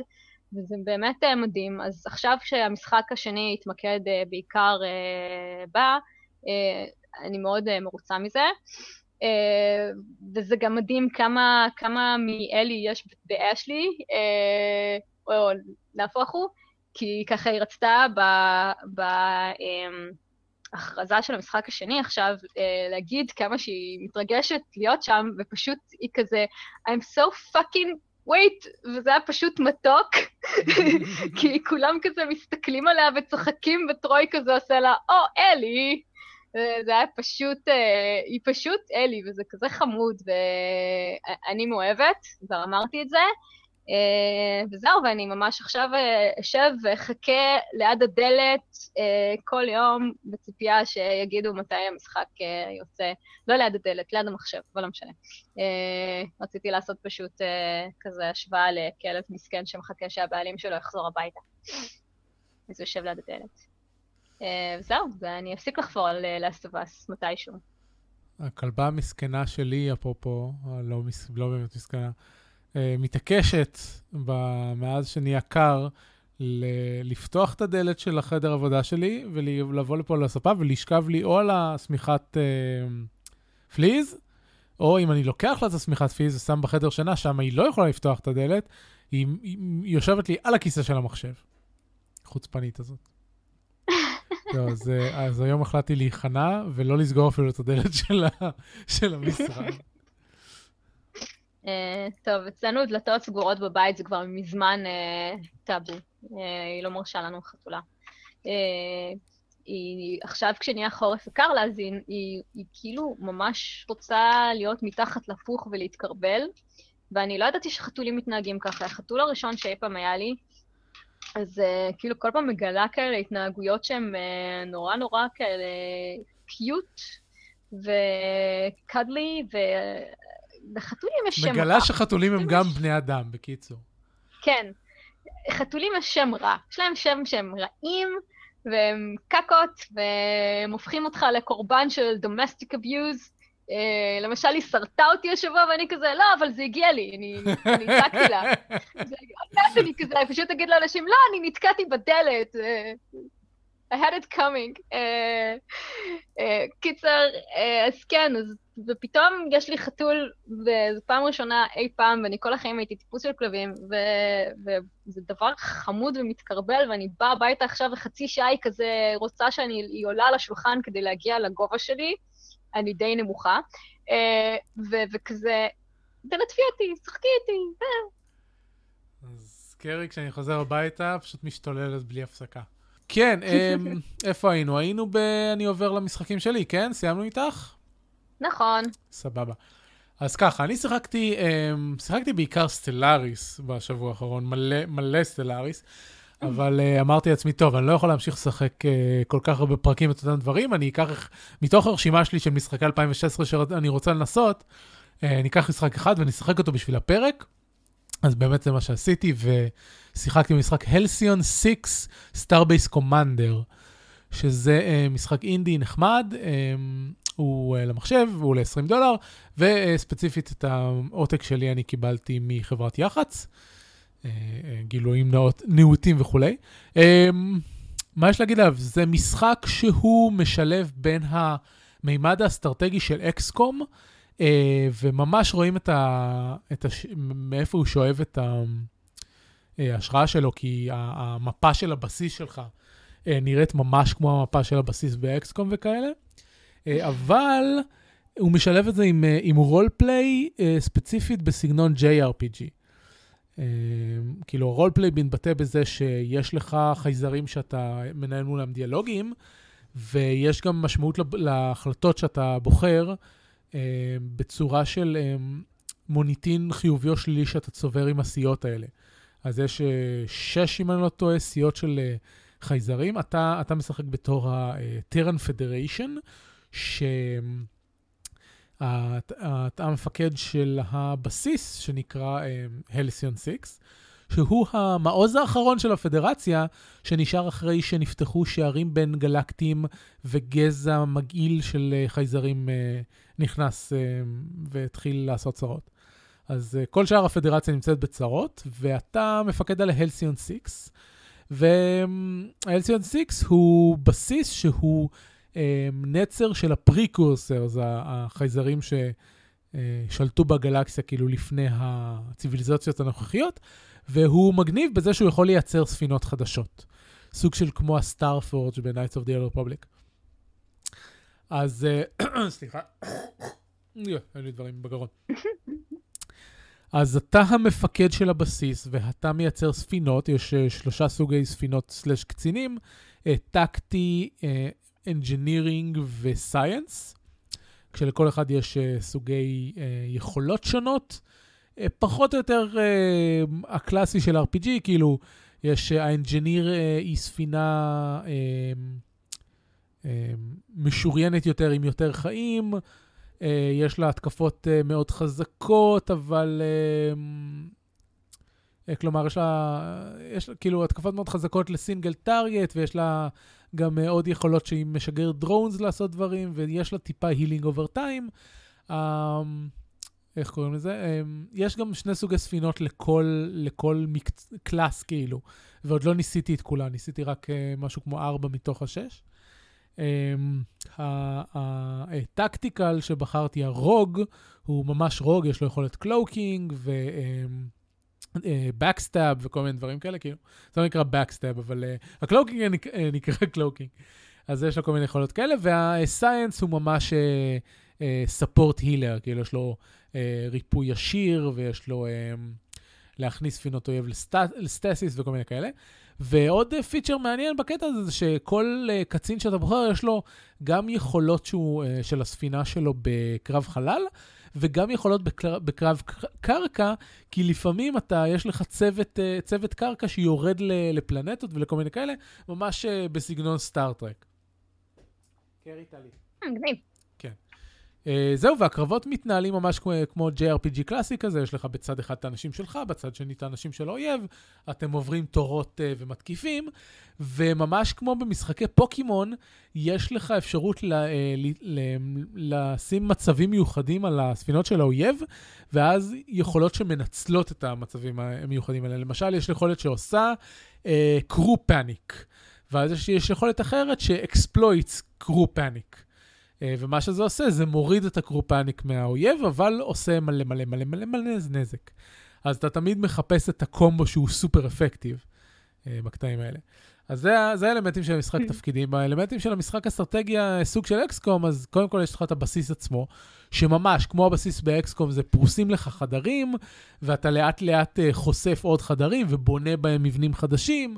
וזה באמת uh, מדהים. אז עכשיו כשהמשחק השני יתמקד uh, בעיקר uh, בה, uh, אני מאוד uh, מרוצה מזה. Uh, וזה גם מדהים כמה, כמה מאלי יש באשלי, uh, או נהפוך הוא, כי ככה היא רצתה ב... ב um, ההכרזה של המשחק השני עכשיו, אה, להגיד כמה שהיא מתרגשת להיות שם, ופשוט היא כזה, I'm so fucking wait, וזה היה פשוט מתוק, כי כולם כזה מסתכלים עליה וצוחקים, וטרוי כזה עושה לה, או, oh, אלי! זה היה פשוט, אה, היא פשוט אלי, וזה כזה חמוד, ואני מאוהבת, כבר אמרתי את זה. Uh, וזהו, ואני ממש עכשיו uh, אשב ואחכה ליד הדלת uh, כל יום בציפייה שיגידו מתי המשחק יוצא. לא ליד הדלת, ליד המחשב, אבל לא משנה. רציתי לעשות פשוט כזה השוואה לכלב מסכן שמחכה שהבעלים שלו יחזור הביתה. אז הוא יושב ליד הדלת. וזהו, ואני אפסיק לחפור על לאסטובס מתישהו. הכלבה המסכנה שלי, אפרופו, לא, מס... לא באמת מסכנה, אה, מתעקשת מאז שנהיה קר ל- לפתוח את הדלת של החדר עבודה שלי ולבוא לפה לספה ולשכב לי או על השמיכת אה, פליז, או אם אני לוקח לה את השמיכת פליז ושם בחדר שינה, שם היא לא יכולה לפתוח את הדלת, היא, היא יושבת לי על הכיסא של המחשב. חוצפנית הזאת. לא, אז, אה, אז היום החלטתי להיכנע ולא לסגור אפילו את הדלת של, ה, של המשרד. Uh, טוב, אצלנו דלתות סגורות בבית זה כבר מזמן uh, טאבו. Uh, היא לא מרשה לנו חתולה. היא עכשיו כשנהיה חורף וקר לה, אז היא, היא, היא כאילו ממש רוצה להיות מתחת לפוך ולהתקרבל, ואני לא ידעתי שחתולים מתנהגים ככה. החתול הראשון שאי פעם היה לי, אז uh, כאילו כל פעם מגלה כאלה התנהגויות שהן uh, נורא נורא כאלה קיוט וקדלי, ולחתולים יש שם רע. מגלה שחתולים הם גם בני אדם, בקיצור. כן. חתולים יש שם רע. יש להם שם שהם רעים, והם קקות, והם הופכים אותך לקורבן של דומסטיק אביוז. Uh, למשל, היא שרטה אותי השבוע, ואני כזה, לא, אבל זה הגיע לי, אני הצעתי לה. אז אני כזה, אני פשוט אגיד לאנשים, לא, אני נתקעתי בדלת. Uh, I had it coming. Uh, קיצר, אז כן, אז ופתאום יש לי חתול, וזו פעם ראשונה אי פעם, ואני כל החיים הייתי טיפוס של כלבים, ו- וזה דבר חמוד ומתקרבל, ואני באה הביתה עכשיו וחצי שעה היא כזה רוצה שאני, עולה על השולחן כדי להגיע לגובה שלי. אני די נמוכה, אה, ו- וכזה, תנטפי אותי, שחקי איתי, אה. אז קרי, כשאני חוזר הביתה, פשוט משתוללת בלי הפסקה. כן, אמ, איפה היינו? היינו ב... אני עובר למשחקים שלי, כן? סיימנו איתך? נכון. סבבה. אז ככה, אני שיחקתי, אמ, שיחקתי בעיקר סטלאריס בשבוע האחרון, מלא, מלא סטלאריס. אבל uh, אמרתי לעצמי, טוב, אני לא יכול להמשיך לשחק uh, כל כך הרבה פרקים את אותם דברים, אני אקח, מתוך הרשימה שלי של משחקי 2016 שאני רוצה לנסות, uh, אני אקח משחק אחד ואני אשחק אותו בשביל הפרק. אז באמת זה מה שעשיתי, ושיחקתי במשחק Halcyon 6 Starbase Commander, שזה משחק אינדי נחמד, um, הוא uh, למחשב, הוא ל-20 דולר, וספציפית את העותק שלי אני קיבלתי מחברת יח"צ. אה, אה, גילויים נאות, נאותים וכולי. אה, מה יש להגיד עליו? זה משחק שהוא משלב בין המימד האסטרטגי של אקסקום, וממש רואים את ה... את הש... מאיפה הוא שואב את ההשראה שלו, כי המפה של הבסיס שלך נראית ממש כמו המפה של הבסיס באקסקום וכאלה, אבל הוא משלב את זה עם, עם רול פליי ספציפית בסגנון JRPG. כאילו, רולפליי מתבטא בזה שיש לך חייזרים שאתה מנהל מולם דיאלוגים, ויש גם משמעות להחלטות שאתה בוחר בצורה של מוניטין חיובי או שלילי שאתה צובר עם הסיעות האלה. אז יש אה, שש, אם אני לא טועה, סיעות של אה, חייזרים. אתה, אתה משחק בתור ה-Terran Federation, ש... אתה המפקד של הבסיס שנקרא הלסיון uh, 6, שהוא המעוז האחרון של הפדרציה, שנשאר אחרי שנפתחו שערים בין גלקטים וגזע מגעיל של uh, חייזרים uh, נכנס uh, והתחיל לעשות צרות. אז כל שאר הפדרציה נמצאת בצרות, ואתה מפקד על הלסיון 6, והלסיון 6 הוא בסיס שהוא... אמ, נצר של הפריקורסר, זה החייזרים ששלטו בגלקסיה כאילו לפני הציוויליזציות הנוכחיות, והוא מגניב בזה שהוא יכול לייצר ספינות חדשות. סוג של כמו הסטארפורג' ב-Nights of the Old Republic. אז, אה, סליחה, אין לי דברים בגרון. אז אתה המפקד של הבסיס ואתה מייצר ספינות, יש אה, שלושה סוגי ספינות סלש קצינים, אה, טקטי, Engineering ו-Science, כשלכל אחד יש uh, סוגי uh, יכולות שונות. אה, פחות או יותר אה, הקלאסי של RPG, כאילו, יש ה engineer היא ספינה משוריינת יותר עם יותר חיים, יש לה התקפות מאוד חזקות, אבל... כלומר, יש לה, יש לה כאילו התקפות מאוד חזקות ל single target, ויש לה גם עוד יכולות שהיא משגר drones לעשות דברים, ויש לה טיפה healing over time. איך קוראים לזה? Um, יש גם שני סוגי ספינות לכל, לכל מקצ... class, כאילו, ועוד לא ניסיתי את כולה, ניסיתי רק משהו כמו ארבע מתוך השש. Um, ה tactical שבחרתי, ה rogue, הוא ממש rogue, יש לו יכולת cloaking ו... backstab וכל מיני דברים כאלה, כאילו, זה לא נקרא backstab, אבל uh, ה cloaking נקרא cloaking. אז יש לו כל מיני יכולות כאלה, וה science הוא ממש ספורט uh, הילר, uh, כאילו יש לו אה, ריפוי ישיר, ויש לו אה, להכניס ספינות אויב לסט, לסטסיס וכל מיני כאלה. ועוד פיצ'ר מעניין בקטע הזה זה שכל uh, קצין שאתה בוחר יש לו גם יכולות שהוא, uh, של הספינה שלו בקרב חלל, וגם יכולות בקרב, בקרב קרקע, כי לפעמים אתה, יש לך צוות, uh, צוות קרקע שיורד לפלנטות ולכל מיני כאלה, ממש uh, בסגנון סטארט-טרק. קרי טלי. מגניב. Uh, זהו, והקרבות מתנהלים ממש כמו, כמו JRPG קלאסי כזה, יש לך בצד אחד את האנשים שלך, בצד שני את האנשים של האויב, אתם עוברים תורות uh, ומתקיפים, וממש כמו במשחקי פוקימון, יש לך אפשרות ל, uh, ל, ל, לשים מצבים מיוחדים על הספינות של האויב, ואז יכולות שמנצלות את המצבים המיוחדים האלה. למשל, יש יכולת שעושה crew uh, panic, ואז יש יכולת אחרת ש exploits crew panic. אה, ומה שזה עושה, זה מוריד את ה crew panic מהאויב, אבל עושה מלא מלא מלא מלא מלא נזק. אז אתה תמיד מחפש את הקומבו שהוא super effective אה, בקטעים האלה. אז זה, זה האלמנטים של המשחק תפקידים. האלמנטים של המשחק אסטרטגיה, סוג של XCOM, אז קודם כל יש לך את הבסיס עצמו, שממש, כמו הבסיס ב XCOM, זה פרוסים לך חדרים, ואתה לאט לאט אה, חושף עוד חדרים ובונה בהם מבנים חדשים.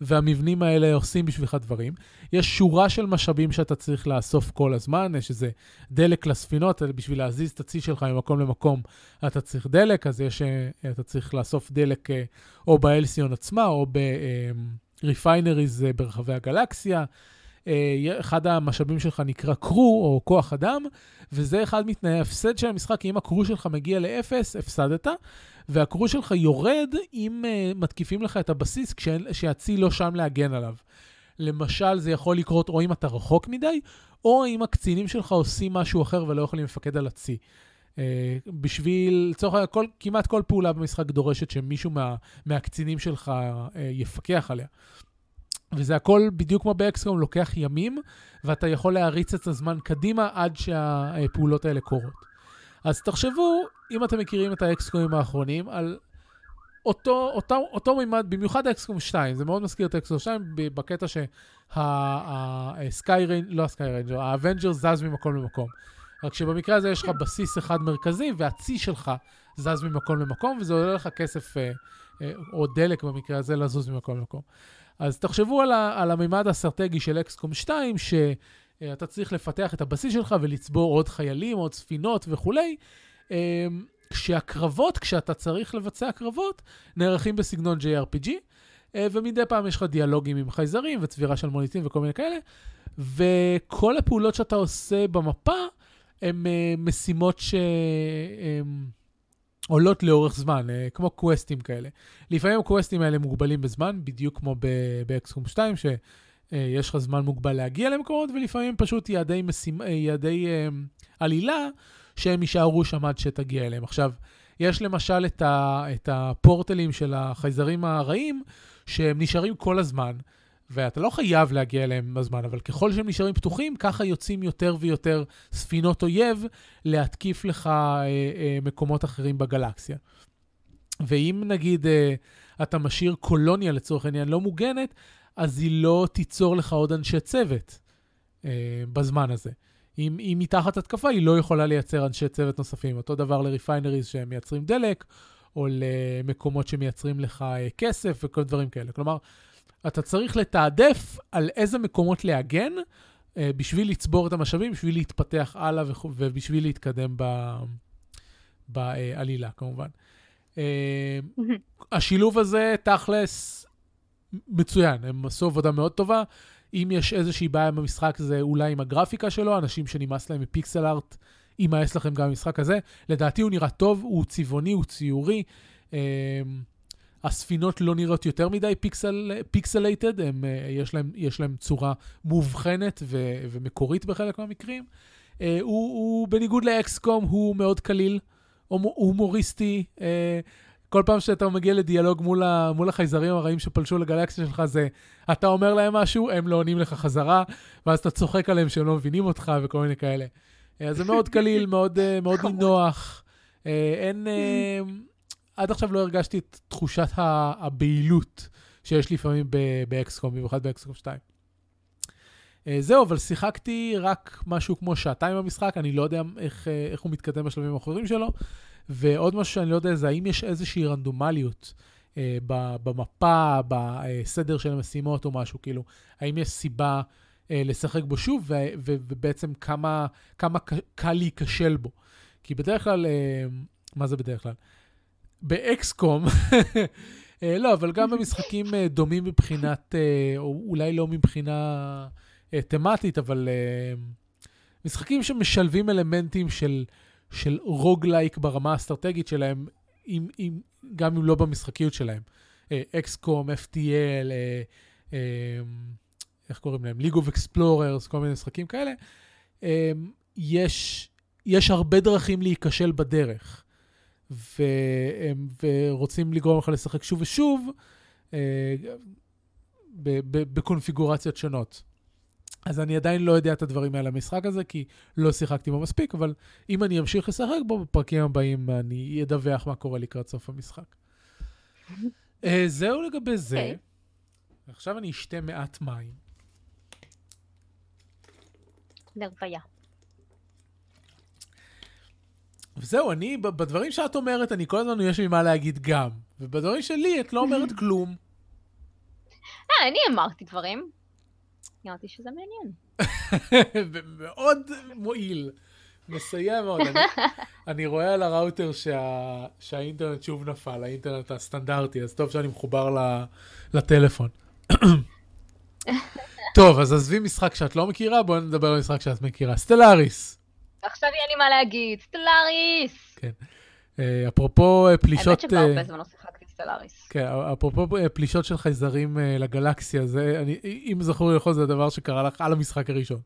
והמבנים האלה עושים בשבילך דברים. יש שורה של משאבים שאתה צריך לאסוף כל הזמן, יש איזה דלק לספינות, בשביל להזיז את הצי שלך ממקום למקום אתה צריך דלק, אז יש, אה, אתה צריך לאסוף דלק אה, או ב Halcyon עצמה או ב refineries אה, ברחבי הגלקסיה. אחד המשאבים שלך נקרא crew או כוח אדם, וזה אחד מתנאי ההפסד של המשחק, כי אם הקרו שלך מגיע לאפס, הפסדת. והקרו שלך יורד אם uh, מתקיפים לך את הבסיס כשהצי לא שם להגן עליו. למשל, זה יכול לקרות או אם אתה רחוק מדי, או אם הקצינים שלך עושים משהו אחר ולא יכולים לפקד על הצי. Uh, בשביל, לצורך העניין, כמעט כל פעולה במשחק דורשת שמישהו מה, מהקצינים שלך יפקח עליה. וזה הכל בדיוק כמו באקסקום, לוקח ימים, ואתה יכול להריץ את הזמן קדימה עד שהפעולות האלה קורות. אז תחשבו, אם אתם מכירים את ה XCOMים האחרונים, על אותו, אותו, אותו מימד, במיוחד ה XCOM 2, זה מאוד מזכיר את ה XCOM 2 בקטע שה Skyrang, לא ה Skyranger, ה Avenger זז ממקום למקום. רק שבמקרה הזה יש לך בסיס אחד מרכזי, והצי שלך זז ממקום למקום, וזה עולה לך כסף, אה, אה, או דלק במקרה הזה, לזוז ממקום למקום. אז תחשבו על, ה, על המימד האסטרטגי של אקסקום 2, ש... אה, אתה צריך לפתח את הבסיס שלך ולצבור עוד חיילים, עוד ספינות וכולי. אה, כשהקרבות, כשאתה צריך לבצע קרבות, נערכים בסגנון JRPG, אה, ומדי פעם יש לך דיאלוגים עם חייזרים וצבירה של מוניטין וכל מיני כאלה, וכל הפעולות שאתה עושה במפה הן משימות שעולות לאורך זמן, כמו קווסטים כאלה. לפעמים הקווסטים האלה מוגבלים בזמן, בדיוק כמו באקסקום 2, ש... אה, יש לך זמן מוגבל להגיע למקומות, ולפעמים פשוט יעדי, משימ... אה, יעדי אה, עלילה שהם יישארו שם עד שתגיע אליהם. עכשיו, יש למשל את, ה... את הפורטלים של החייזרים הרעים, שהם נשארים כל הזמן, ואתה לא חייב להגיע אליהם בזמן, אבל ככל שהם נשארים פתוחים, ככה יוצאים יותר ויותר ספינות אויב להתקיף לך אה, אה, מקומות אחרים בגלקסיה. ואם נגיד אה, אתה משאיר קולוניה לצורך העניין לא מוגנת, אז היא לא תיצור לך עוד אנשי צוות אה, בזמן הזה. אם היא מתחת התקפה, היא לא יכולה לייצר אנשי צוות נוספים. אותו דבר לריפיינריז שמייצרים דלק, או למקומות שמייצרים לך אה, כסף וכל דברים כאלה. כלומר, אתה צריך לתעדף על איזה מקומות להגן אה, בשביל לצבור את המשאבים, בשביל להתפתח הלאה ובשביל להתקדם ב... בעלילה כמובן. אה, השילוב הזה, תכלס, מצוין, הם עשו עבודה מאוד טובה. אם יש איזושהי בעיה עם המשחק, זה אולי עם הגרפיקה שלו, אנשים שנמאס להם מ pixel art, יימאס לכם גם במשחק הזה. לדעתי הוא נראה טוב, הוא צבעוני, הוא ציורי. Um, הספינות לא נראות יותר מדי pixel, pixelated, הם, uh, יש, להם, יש להם צורה מובחנת ו, ומקורית בחלק מהמקרים. Uh, הוא, הוא, בניגוד לאקסקום, הוא מאוד קליל, הומוריסטי. Uh, כל פעם שאתה מגיע לדיאלוג מול, ה, מול החייזרים הרעים שפלשו לגלקסיה שלך, זה אתה אומר להם משהו, הם לא עונים לך חזרה, ואז אתה צוחק עליהם שהם לא מבינים אותך וכל מיני כאלה. אז זה מאוד קליל, מאוד, מאוד נינוח. אין... עד עכשיו לא הרגשתי את תחושת הבהילות שיש לפעמים באקסקום, במיוחד באקסקום 2. זהו, אבל שיחקתי רק משהו כמו שעתיים במשחק, אני לא יודע איך, איך הוא מתקדם בשלבים האחרים שלו. ועוד משהו שאני לא יודע זה האם יש איזושהי רנדומליות אה, במפה, בסדר של המשימות או משהו, כאילו, האם יש סיבה אה, לשחק בו שוב, ו- ו- ובעצם כמה, כמה קל להיכשל בו. כי בדרך כלל, אה, מה זה בדרך כלל? באקסקום, אה, לא, אבל גם במשחקים אה, דומים מבחינת, אה, או אולי לא מבחינה תמטית, אבל משחקים שמשלבים אלמנטים של... של רוגלייק ברמה האסטרטגית שלהם, עם, עם, גם אם לא במשחקיות שלהם. אקסקום, FTL, איך קוראים להם? League of Explorers, כל מיני משחקים כאלה. יש, יש הרבה דרכים להיכשל בדרך, ו, um, ורוצים לגרום לך לשחק שוב ושוב uh, בקונפיגורציות שונות. אז אני עדיין לא יודע את הדברים האלה במשחק הזה, כי לא שיחקתי בו מספיק, אבל אם אני אמשיך לשחק בו, בפרקים הבאים אני אדווח מה קורה לקראת סוף המשחק. uh, זהו לגבי זה. Okay. אוקיי. עכשיו אני אשתה מעט מים. לרוויה. וזהו, אני, בדברים שאת אומרת, אני כל הזמן יש לי מה להגיד גם. ובדברים שלי את לא אומרת כלום. אה, אני אמרתי דברים. אמרתי שזה מעניין. מאוד מועיל. מסייע מאוד. אני, אני רואה על הראוטר שה, שהאינטרנט שוב נפל, האינטרנט הסטנדרטי, אז טוב שאני מחובר ל, לטלפון. טוב, אז עזבי משחק שאת לא מכירה, בואי נדבר על משחק שאת מכירה. סטלאריס. עכשיו יהיה לי מה להגיד, Stellaris. כן. Uh, אפרופו uh, פלישות... האמת שכבר הרבה זמן לא שיחקתי Stellaris. כן, אפרופו פלישות של חייזרים לגלקסיה, זה, אני, אם זכור לי נכון, זה הדבר שקרה לך על המשחק הראשון.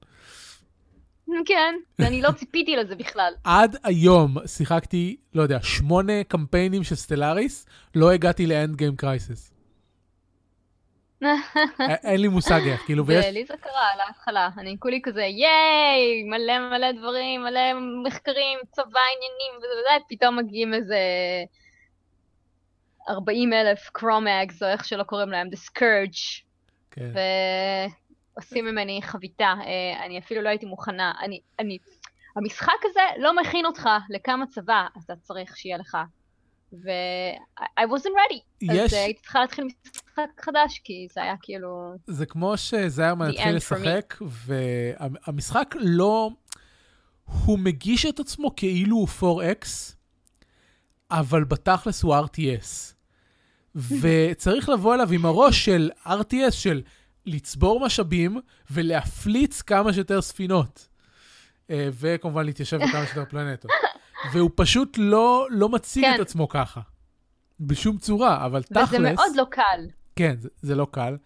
כן, ואני לא ציפיתי לזה בכלל. עד היום שיחקתי, לא יודע, שמונה קמפיינים של Stellaris, לא הגעתי ל end game crisis. אין לי מושג איך, כאילו, ויש... לי זה קרה להתחלה, אני כולי כזה, ייי, מלא מלא דברים, מלא מחקרים, צבא, עניינים וזה וזה, פתאום מגיעים איזה 40 אלף קרומאגס, או איך שלא קוראים להם, The Scourge. כן. ועושים ממני חביתה. אה, אני אפילו לא הייתי מוכנה. אני, אני, המשחק הזה לא מכין אותך לכמה צבא אתה צריך שיהיה לך. ו- I wasn't ready. יש... אז הייתי צריכה להתחיל משחק חדש, כי זה היה כאילו... זה כמו שזה היה מתחיל לשחק, והמשחק לא... הוא מגיש את עצמו כאילו הוא 4X, אבל בתכלס הוא RTS. וצריך לבוא אליו עם הראש של RTS, של לצבור משאבים ולהפליץ כמה שיותר ספינות. אה, וכמובן להתיישב בכמה שיותר פלנטות. והוא פשוט לא, לא מציג כן. את עצמו ככה. בשום צורה, אבל וזה תכלס... וזה מאוד לא קל. כן, זה, זה לא קל.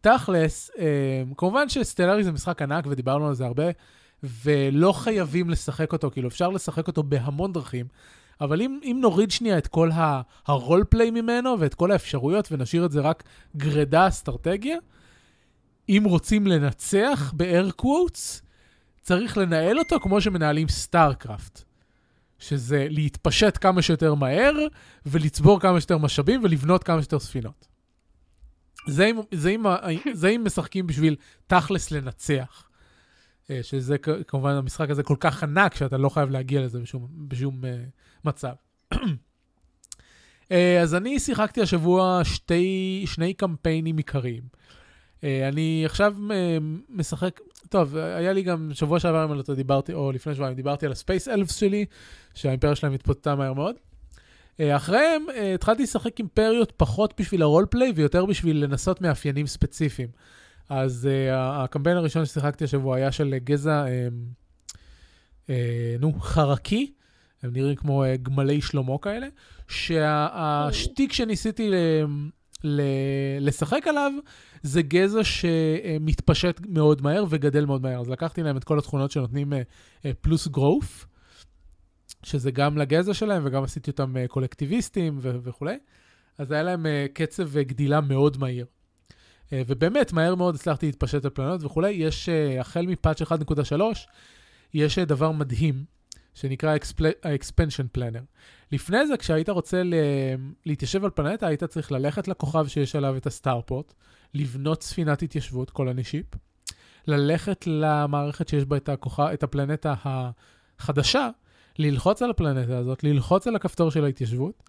תכלס, אה, כמובן שסטלארי זה משחק ענק, ודיברנו על זה הרבה, ולא חייבים לשחק אותו, כאילו אפשר לשחק אותו בהמון דרכים, אבל אם, אם נוריד שנייה את כל ה-role play ממנו ואת כל האפשרויות ונשאיר את זה רק גרידה אסטרטגיה, אם רוצים לנצח ב-air quotes, צריך לנהל אותו כמו שמנהלים סטארקראפט. שזה להתפשט כמה שיותר מהר, ולצבור כמה שיותר משאבים, ולבנות כמה שיותר ספינות. זה אם, זה אם, זה אם משחקים בשביל תכלס לנצח. אה, שזה כמובן המשחק הזה כל כך ענק, שאתה לא חייב להגיע לזה בשום, בשום uh, מצב. uh, אז אני שיחקתי השבוע שתי, שני קמפיינים עיקריים. Uh, אני עכשיו uh, משחק, טוב, היה לי גם שבוע שעבר, אם אני לא טועה, דיברתי, או לפני שבועיים, דיברתי על הספייס אלפס שלי, שהאימפריה שלהם התפוצצה מהר מאוד. אה, אחריהם אה, התחלתי לשחק אימפריות פחות בשביל הרולפליי ויותר בשביל לנסות מאפיינים ספציפיים. אז uh, הקמפיין הראשון ששיחקתי השבוע היה של גזע, uh, uh, נו, חרקי, הם נראים כמו uh, גמלי שלמה כאלה, שהשטיק שניסיתי ל, ל, לשחק עליו זה גזע שמתפשט מאוד מהר וגדל מאוד מהר. אז לקחתי להם את כל התכונות שנותנים uh, uh, פלוס גרוף, שזה גם לגזע שלהם וגם עשיתי אותם uh, קולקטיביסטים ו- וכולי. אז היה להם קצב גדילה מאוד מהיר. אה, ובאמת, מהר מאוד הצלחתי להתפשט על פלנות וכולי. יש, אה, החל מפאץ' 1.3, יש אה, דבר מדהים, שנקרא ה-expansion planner. לפני זה, כשהיית רוצה להתיישב על פלנטה, היית צריך ללכת לכוכב שיש עליו את הסטארפורט, לבנות ספינת התיישבות, כל הנישיפ, ללכת למערכת שיש בה את, הכוכב, את הפלנטה החדשה, ללחוץ על הפלנטה הזאת, ללחוץ על הכפתור של ההתיישבות,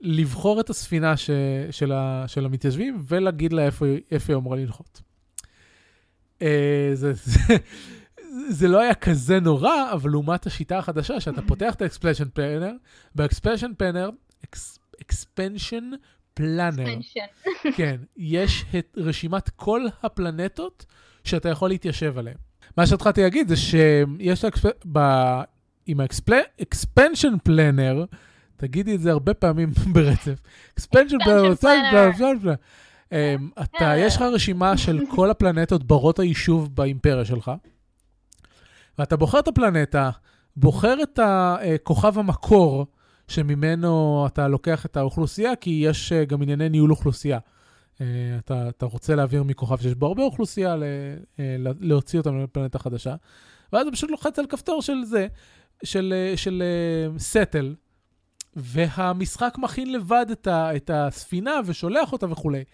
לבחור את הספינה ש, של, ה, של המתיישבים ולהגיד לה איפה, איפה היא אמורה לנחות. Uh, זה, זה, זה לא היה כזה נורא, אבל לעומת השיטה החדשה, שאתה פותח את ה-expansion planner, ב-expansion planner, expansion planner, כן, יש את רשימת כל הפלנטות שאתה יכול להתיישב עליהן. מה שהתחלתי להגיד זה שיש, ב, עם ה-expansion planner, תגידי את זה הרבה פעמים ברצף. expansion plan, אתה, יש לך רשימה של כל הפלנטות ברות היישוב באימפריה שלך, ואתה בוחר את הפלנטה, בוחר את כוכב המקור שממנו אתה לוקח את האוכלוסייה, כי יש אה, גם ענייני ניהול אוכלוסייה. אה, אתה, אתה רוצה להעביר מכוכב שיש בו הרבה אוכלוסייה, אה, להוציא אותם לפלנטה חדשה, ואז אתה פשוט לוחץ על כפתור של זה, של, של סטל, והמשחק מכין לבד את, ה, את הספינה ושולח אותה וכולי.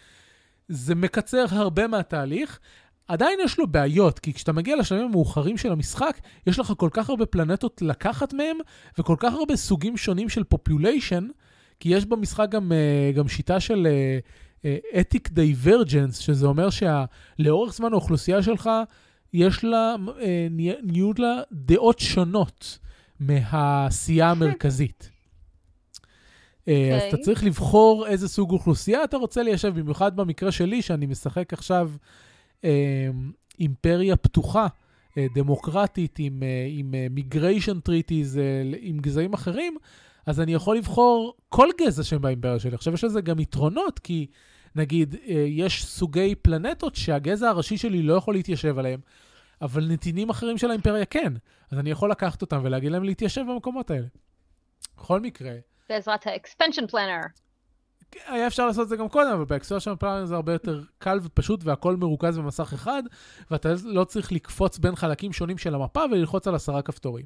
זה מקצר הרבה מהתהליך. עדיין יש לו בעיות, כי כשאתה מגיע לשלבים המאוחרים של המשחק, יש לך כל כך הרבה פלנטות לקחת מהם, וכל כך הרבה סוגים שונים של population, כי יש במשחק גם, אה, גם שיטה של ethic uh, divergence, שזה אומר שלאורך זמן האוכלוסייה שלך, יש לה, נהיו לה דעות שונות מהעשייה המרכזית. Okay. אה, אז אתה אוקיי. צריך לבחור איזה סוג אוכלוסייה אתה רוצה ליישב, במיוחד במקרה שלי, שאני משחק עכשיו אה, אימפריה פתוחה, אה, דמוקרטית, עם, אה, עם migration treaties, אה, עם גזעים אחרים, אז אני יכול לבחור כל גזע שהם באימפריה שלי. עכשיו, יש לזה גם יתרונות, כי נגיד, יש סוגי פלנטות שהגזע הראשי שלי לא יכול להתיישב עליהם. אבל נתינים אחרים של האימפריה כן. אז אני יכול לקחת אותם ולהגיד להם להתיישב במקומות האלה. בכל מקרה, בעזרת ה-expansion planner. היה אפשר לעשות את זה גם קודם, אבל ב-expansion planner זה הרבה יותר קל ופשוט והכל מרוכז במסך אחד, ואתה לא צריך לקפוץ בין חלקים שונים של המפה וללחוץ על עשרה כפתורים.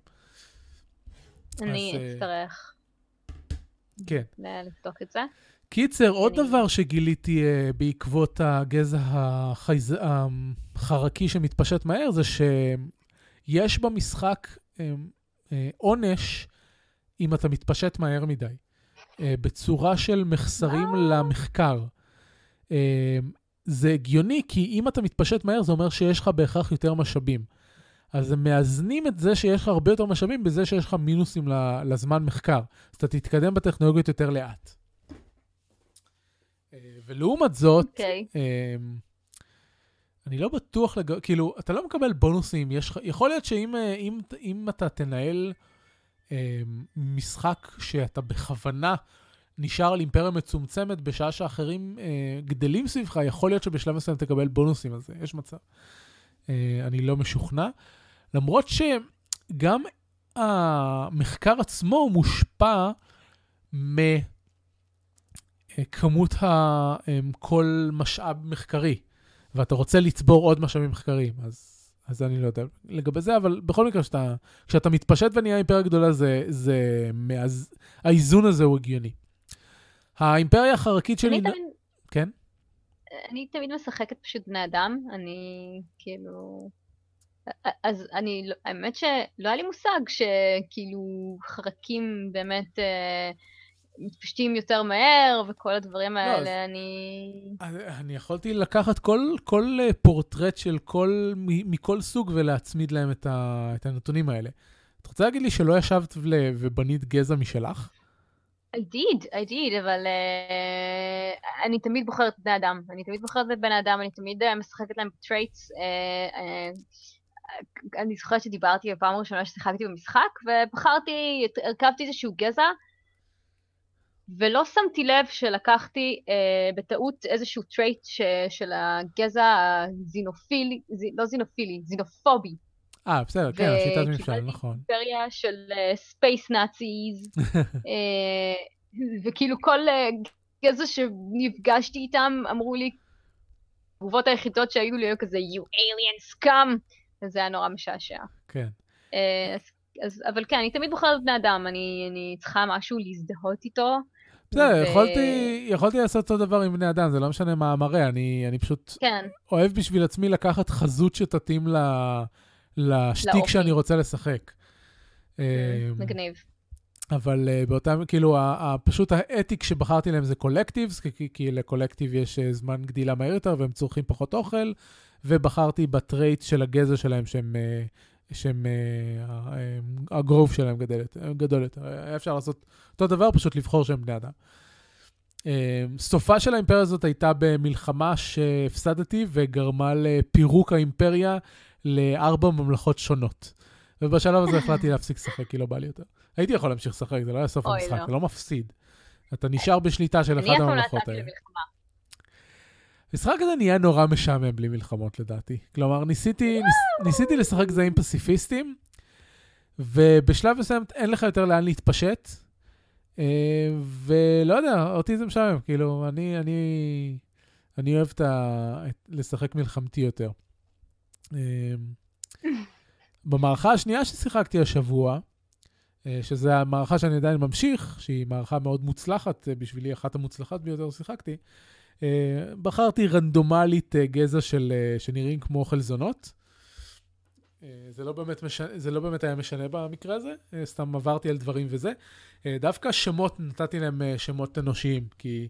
אני אז, אה, אצטרך. כן. לבדוק את זה. קיצר, אני... עוד דבר שגיליתי uh, בעקבות הגזע החייז... החרקי שמתפשט מהר, זה שיש במשחק um, uh, עונש אם אתה מתפשט מהר מדי, בצורה של מחסרים אה. למחקר. Uh, זה הגיוני, כי אם אתה מתפשט מהר, זה אומר שיש לך בהכרח יותר משאבים. אז הם מאזנים את זה שיש לך הרבה יותר משאבים בזה שיש לך מינוסים לזמן מחקר. אז אתה תתקדם בטכנולוגיות יותר לאט. ולעומת זאת, okay. אוקיי. אני לא בטוח, לג... כאילו, אתה לא מקבל בונוסים, יש... יכול להיות שאם אם, אם אתה תנהל משחק שאתה בכוונה נשאר על אימפריה מצומצמת בשעה שאחרים אה, גדלים סביבך, יכול להיות שבשלב מסוים תקבל בונוסים על זה, יש מצב. אה, אני לא משוכנע. למרות שגם המחקר עצמו מושפע מכמות ה... אה, כל משאב מחקרי, ואתה רוצה לצבור עוד משאבים מחקריים, אז אז אני לא יודע לגבי זה, אבל בכל מקרה, שאתה, כשאתה מתפשט ונהיה אימפריה גדולה, זה, זה מאז, האיזון הזה הוא הגיוני. האימפריה החרקית שלי... תמיד... כן? אני תמיד משחקת פשוט בני אדם, אני כאילו... אז אני, לא, האמת שלא היה לי מושג שכאילו חרקים באמת אה, מתפשטים יותר מהר, וכל הדברים לא, האלה, אז- אני... אני אני יכולתי לקחת כל, כל אה, פורטרט של כל, מכל סוג ולהצמיד להם את, ה, את הנתונים האלה. את רוצה להגיד לי שלא ישבת ול- ובנית גזע משלך? I did, I did, אבל uh, אני תמיד בוחרת בני אדם. אני תמיד בוחרת בבני אדם, אני תמיד uh, משחקת להם ב-traits. Uh, uh, אני זוכרת שדיברתי בפעם הראשונה ששיחקתי במשחק, ובחרתי, הרכבתי איזשהו גזע, ולא שמתי לב שלקחתי uh, בטעות איזשהו trait ש, של הגזע הזינופילי, ז, לא זינופילי, זינופובי. אה, בסדר, כן, השיטת ממשל, וקיבלתי נכון. אימפריה של space Nazis, וכאילו כל אה, גזע שנפגשתי איתם אמרו לי, התגובות היחידות שהיו לי היו כזה, you alien scum, וזה היה נורא משעשע. כן. אה, אז, אז, אבל כן, אני תמיד בוחרת בני אדם, אני, אני צריכה משהו להזדהות איתו. בסדר, יכולתי, יכולתי לעשות אותו דבר עם בני אדם, זה לא משנה מה המראה, אני, אני פשוט כן, אוהב בשביל עצמי לקחת חזות שתתאים ל, לשטיק לאופי. שאני רוצה לשחק. אמ, מגניב. אבל uh, באותם, כאילו, ה- ה- פשוט האתיק שבחרתי להם זה קולקטיבס, כי, כי, כי לקולקטיב יש uh, זמן גדילה מהיר יותר והם צורכים פחות אוכל, ובחרתי בטרייט של הגזע שלהם שהם, uh, שהם uh, ה- uh, הגרוב שלהם גדל, יותר- גדול יותר. היה אפשר לעשות אותו דבר, פשוט לבחור שהם בני אדם. Uh, סופה של האימפריה הזאת הייתה במלחמה שהפסדתי וגרמה לפירוק האימפריה לארבע ממלכות שונות. ובשלב הזה החלטתי להפסיק לשחק, כי לא בא לי יותר. הייתי יכול להמשיך לשחק, זה לא היה סוף המשחק, לא. אתה לא מפסיד. אתה נשאר בשליטה של אני אחת אף פעם לא הממלכות יצאתי האלה. למלחמה. המשחק הזה נהיה נורא משעמם בלי מלחמות לדעתי. כלומר, ניסיתי, ניס, ניסיתי לשחק זעים פציפיסטים, ובשלב מסוים אין לך יותר לאן להתפשט, אה, ולא יודע, אותי זה משעמם, כאילו, אני, אני, אני אוהב את ה... את- לשחק מלחמתי יותר. אה, במערכה השנייה ששיחקתי השבוע, אה, שזו המערכה שאני עדיין ממשיך, שהיא מערכה מאוד מוצלחת, בשבילי אחת המוצלחת ביותר ששיחקתי, בחרתי רנדומלית אה, גזע של, אה, שנראים כמו אוכל זונות. אה, זה לא, באמת משנה, זה לא באמת היה משנה במקרה הזה, אה, סתם עברתי על דברים וזה. אה, דווקא שמות, נתתי להם אה, שמות אנושיים, כי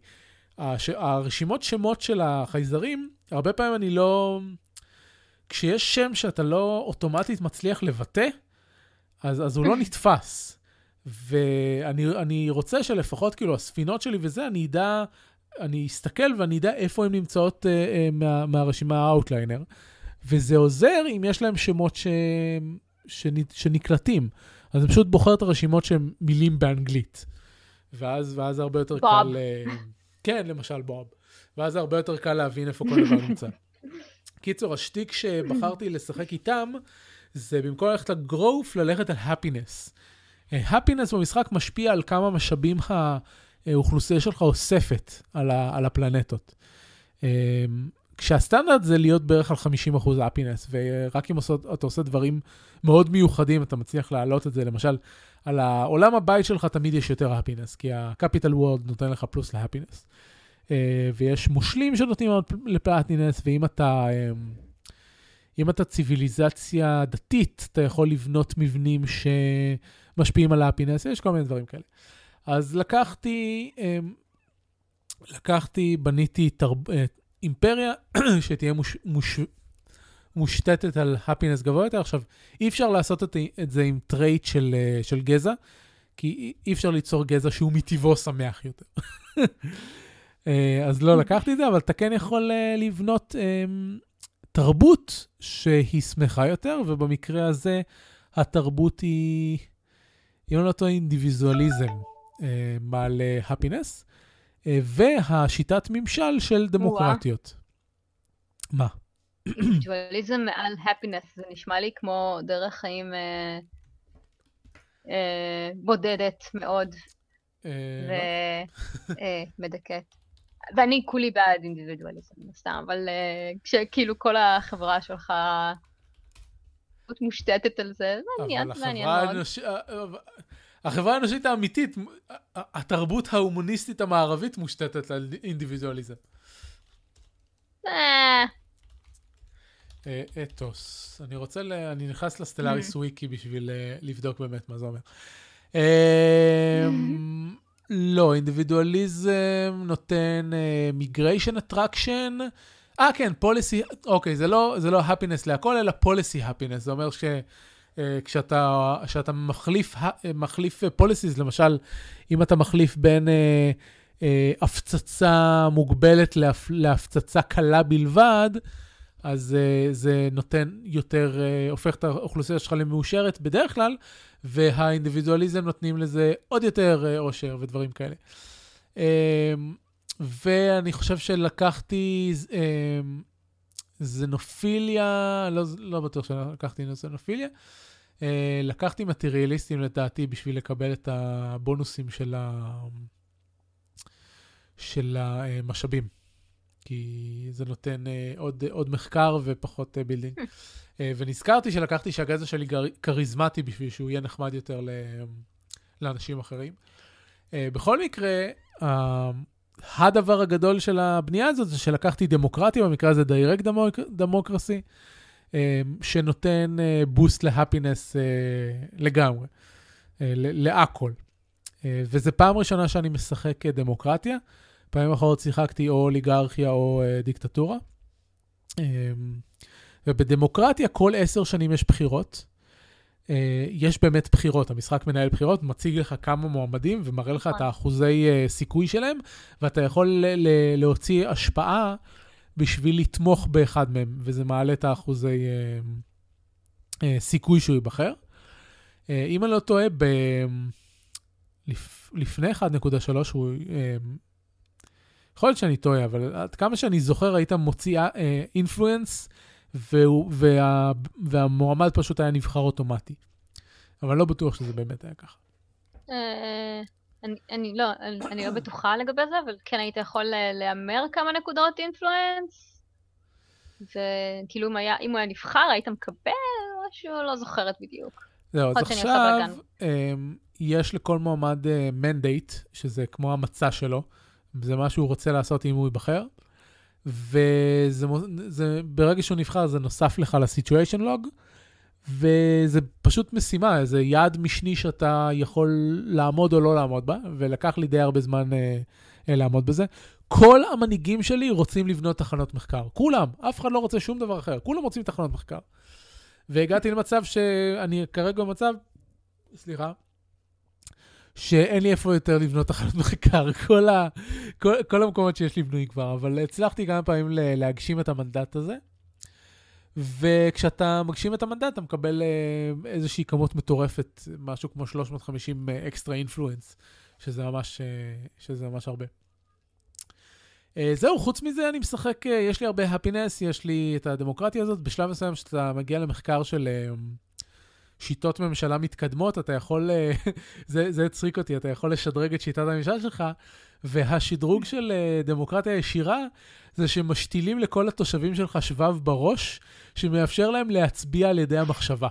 הש, הרשימות שמות של החייזרים, הרבה פעמים אני לא... כשיש שם שאתה לא אוטומטית מצליח לבטא, אז, אז הוא לא נתפס. ואני אני רוצה שלפחות, כאילו, הספינות שלי וזה, אני אדע, אני אסתכל ואני אדע איפה הן נמצאות אה, אה, מה, מהרשימה ה-outliner. וזה עוזר אם יש להם שמות ש... שנ... שנקלטים. אז אני פשוט בוחר את הרשימות שהן מילים באנגלית. ואז, ואז הרבה יותר בוב. קל... אה, כן, למשל בוב. ואז הרבה יותר קל להבין איפה כל דבר נמצא. קיצור, השטיק שבחרתי לשחק איתם, זה במקום ללכת ל-growth, ללכת על happiness. Happiness במשחק משפיע על כמה משאבים האוכלוסייה שלך אוספת על, ה, על הפלנטות. אה, כשהסטנדרט זה להיות בערך על 50% הפינס, ורק אם עושות, אתה עושה דברים מאוד מיוחדים, אתה מצליח להעלות את זה. למשל, על העולם הבית שלך תמיד יש יותר הפינס, כי ה-capital world נותן לך פלוס להפינס. ויש מושלים שנותנים לפלטינס, ואם אתה, אה, אם אתה ציוויליזציה דתית, אתה יכול לבנות מבנים שמשפיעים על ה-happiness, יש כל מיני דברים כאלה. אז לקחתי, אה, לקחתי, בניתי תרב, אה, אימפריה שתהיה מוש, מוש, מושתתת על happiness גבוה יותר. עכשיו, אי אפשר לעשות את, את זה עם trait של, של גזע, כי אי אפשר ליצור גזע שהוא מטבעו שמח יותר. אז לא לקחתי את זה, אבל אתה כן יכול לבנות תרבות שהיא שמחה יותר, ובמקרה הזה התרבות היא, אם אני לא טועה, אינדיביזואליזם מעל הפינס, והשיטת ממשל של דמוקרטיות. מה? אינדיבידואליזם מעל הפינס, זה נשמע לי כמו דרך חיים אה, אה, בודדת מאוד ומדכאת. ואני כולי בעד אינדיבידואליזם, סתם, אבל כשכאילו כל החברה שלך מושתתת על זה, מעניין, מעניין מאוד. החברה האנושית האמיתית, התרבות ההומוניסטית המערבית מושתתת על אינדיבידואליזם. אה. אתוס. אני רוצה, ל... אני נכנס לסטלאריס וויקי בשביל לבדוק באמת מה זה אומר. לא, אינדיבידואליזם נותן migration attraction. אה, כן, policy, אוקיי, זה לא, זה לא happiness להכל, אלא policy happiness. זה אומר ש... כשאתה, כשאתה מחליף, מחליף policies, למשל, אם אתה מחליף בין אה, אה, הפצצה מוגבלת להפ, להפצצה קלה בלבד, אז אה, זה נותן יותר, אה, הופך את האוכלוסייה שלך למאושרת בדרך כלל, והאינדיבידואליזם נותנים לזה עוד יותר אה, אושר ודברים כאלה. אה, ואני חושב שלקחתי אה, זנופיליה, לא, לא בטוח שלקחתי זנופיליה, אה, לקחתי מטריאליסטים לדעתי בשביל לקבל את הבונוסים של, ה... של המשאבים. כי זה נותן אה, עוד, עוד מחקר ופחות אה, building. ונזכרתי שלקחתי שהגזע שלי כריזמטי בשביל שהוא יהיה נחמד יותר לאנשים אחרים. בכל מקרה, הדבר הגדול של הבנייה הזאת זה שלקחתי דמוקרטיה, במקרה הזה דיירקט דמוקרסי, שנותן בוסט להפינס לגמרי, אה, להכל. אה, וזו פעם ראשונה שאני משחק דמוקרטיה. פעמים אחרות שיחקתי או אוליגרכיה או אה, דיקטטורה. ובדמוקרטיה כל עשר שנים יש בחירות. יש באמת בחירות, המשחק מנהל בחירות, מציג לך כמה מועמדים ומראה לך את נכון. האחוזי סיכוי שלהם, ואתה יכול להוציא השפעה בשביל לתמוך באחד מהם, וזה מעלה את האחוזי uh, uh, סיכוי שהוא ייבחר. Uh, אם אני לא טועה, ב... לפ... לפני 1.3 הוא... Uh, יכול להיות שאני טועה, אבל עד כמה שאני זוכר, היית מוציא אינפלואנס, uh, וה, והמועמד פשוט היה נבחר אוטומטי. אבל לא בטוח שזה באמת היה ככה. אה, אני, אני לא, אני, אני לא בטוחה לגבי זה, אבל כן היית יכול להמר כמה נקודות אינפלואנס. זה כאילו אם, היה, אם הוא היה נבחר, היית מקבל משהו, לא זוכרת בדיוק. זהו, אז עכשיו אמ, יש לכל מועמד מנדייט, אה, שזה כמו המצע שלו, זה מה שהוא רוצה לעשות אם הוא ייבחר. וברגע שהוא נבחר זה נוסף לך לסיטואשן לוג, וזה פשוט משימה, זה יעד משני שאתה יכול לעמוד או לא לעמוד בה, ולקח לי די הרבה זמן אה, אה, לעמוד בזה. כל המנהיגים שלי רוצים לבנות תחנות מחקר, כולם, אף אחד לא רוצה שום דבר אחר, כולם רוצים תחנות מחקר. והגעתי למצב שאני כרגע במצב, סליחה, שאין לי איפה יותר לבנות תחנות מחקר. כל, ה, כל, כל המקומות שיש לי בנוי כבר, אבל הצלחתי כמה פעמים להגשים את המנדט הזה. וכשאתה מגשים את המנדט, אתה מקבל אה, איזושהי כמות מטורפת, משהו כמו 350 אקסטרה אינפלואנס, שזה ממש, אה, שזה ממש הרבה. אה, זהו, חוץ מזה אני משחק, יש לי הרבה הפינס, יש לי את הדמוקרטיה הזאת. בשלב מסוים, כשאתה מגיע למחקר של... שיטות ממשלה מתקדמות, אתה יכול, אה, זה, זה הצחיק אותי, אתה יכול לשדרג את שיטת הממשל שלך, והשדרוג של אה, דמוקרטיה ישירה זה שמשתילים לכל התושבים שלך שבב בראש, שמאפשר להם להצביע על ידי המחשבה.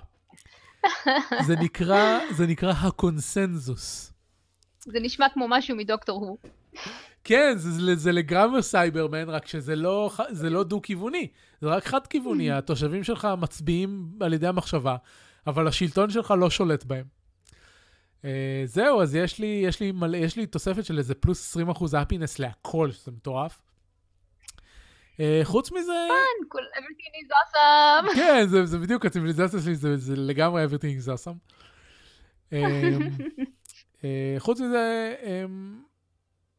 זה נקרא, זה נקרא הקונסנזוס. זה נשמע כמו משהו מדוקטור הוא. כן, זה, זה לגמרי סייברמן, רק שזה לא, לא דו-כיווני, זה רק חד-כיווני. התושבים שלך מצביעים על ידי המחשבה, אבל השלטון שלך לא שולט בהם. Uh, זהו, אז יש לי, יש, לי מלא, יש לי תוספת של איזה פלוס 20 אחוז אפינס להכל, שזה מטורף. Uh, חוץ מזה... fun, everything is awesome. כן, זה, זה בדיוק, הציביליזציה שלי זה, זה לגמרי everything is awesome. uh, uh, חוץ מזה, um,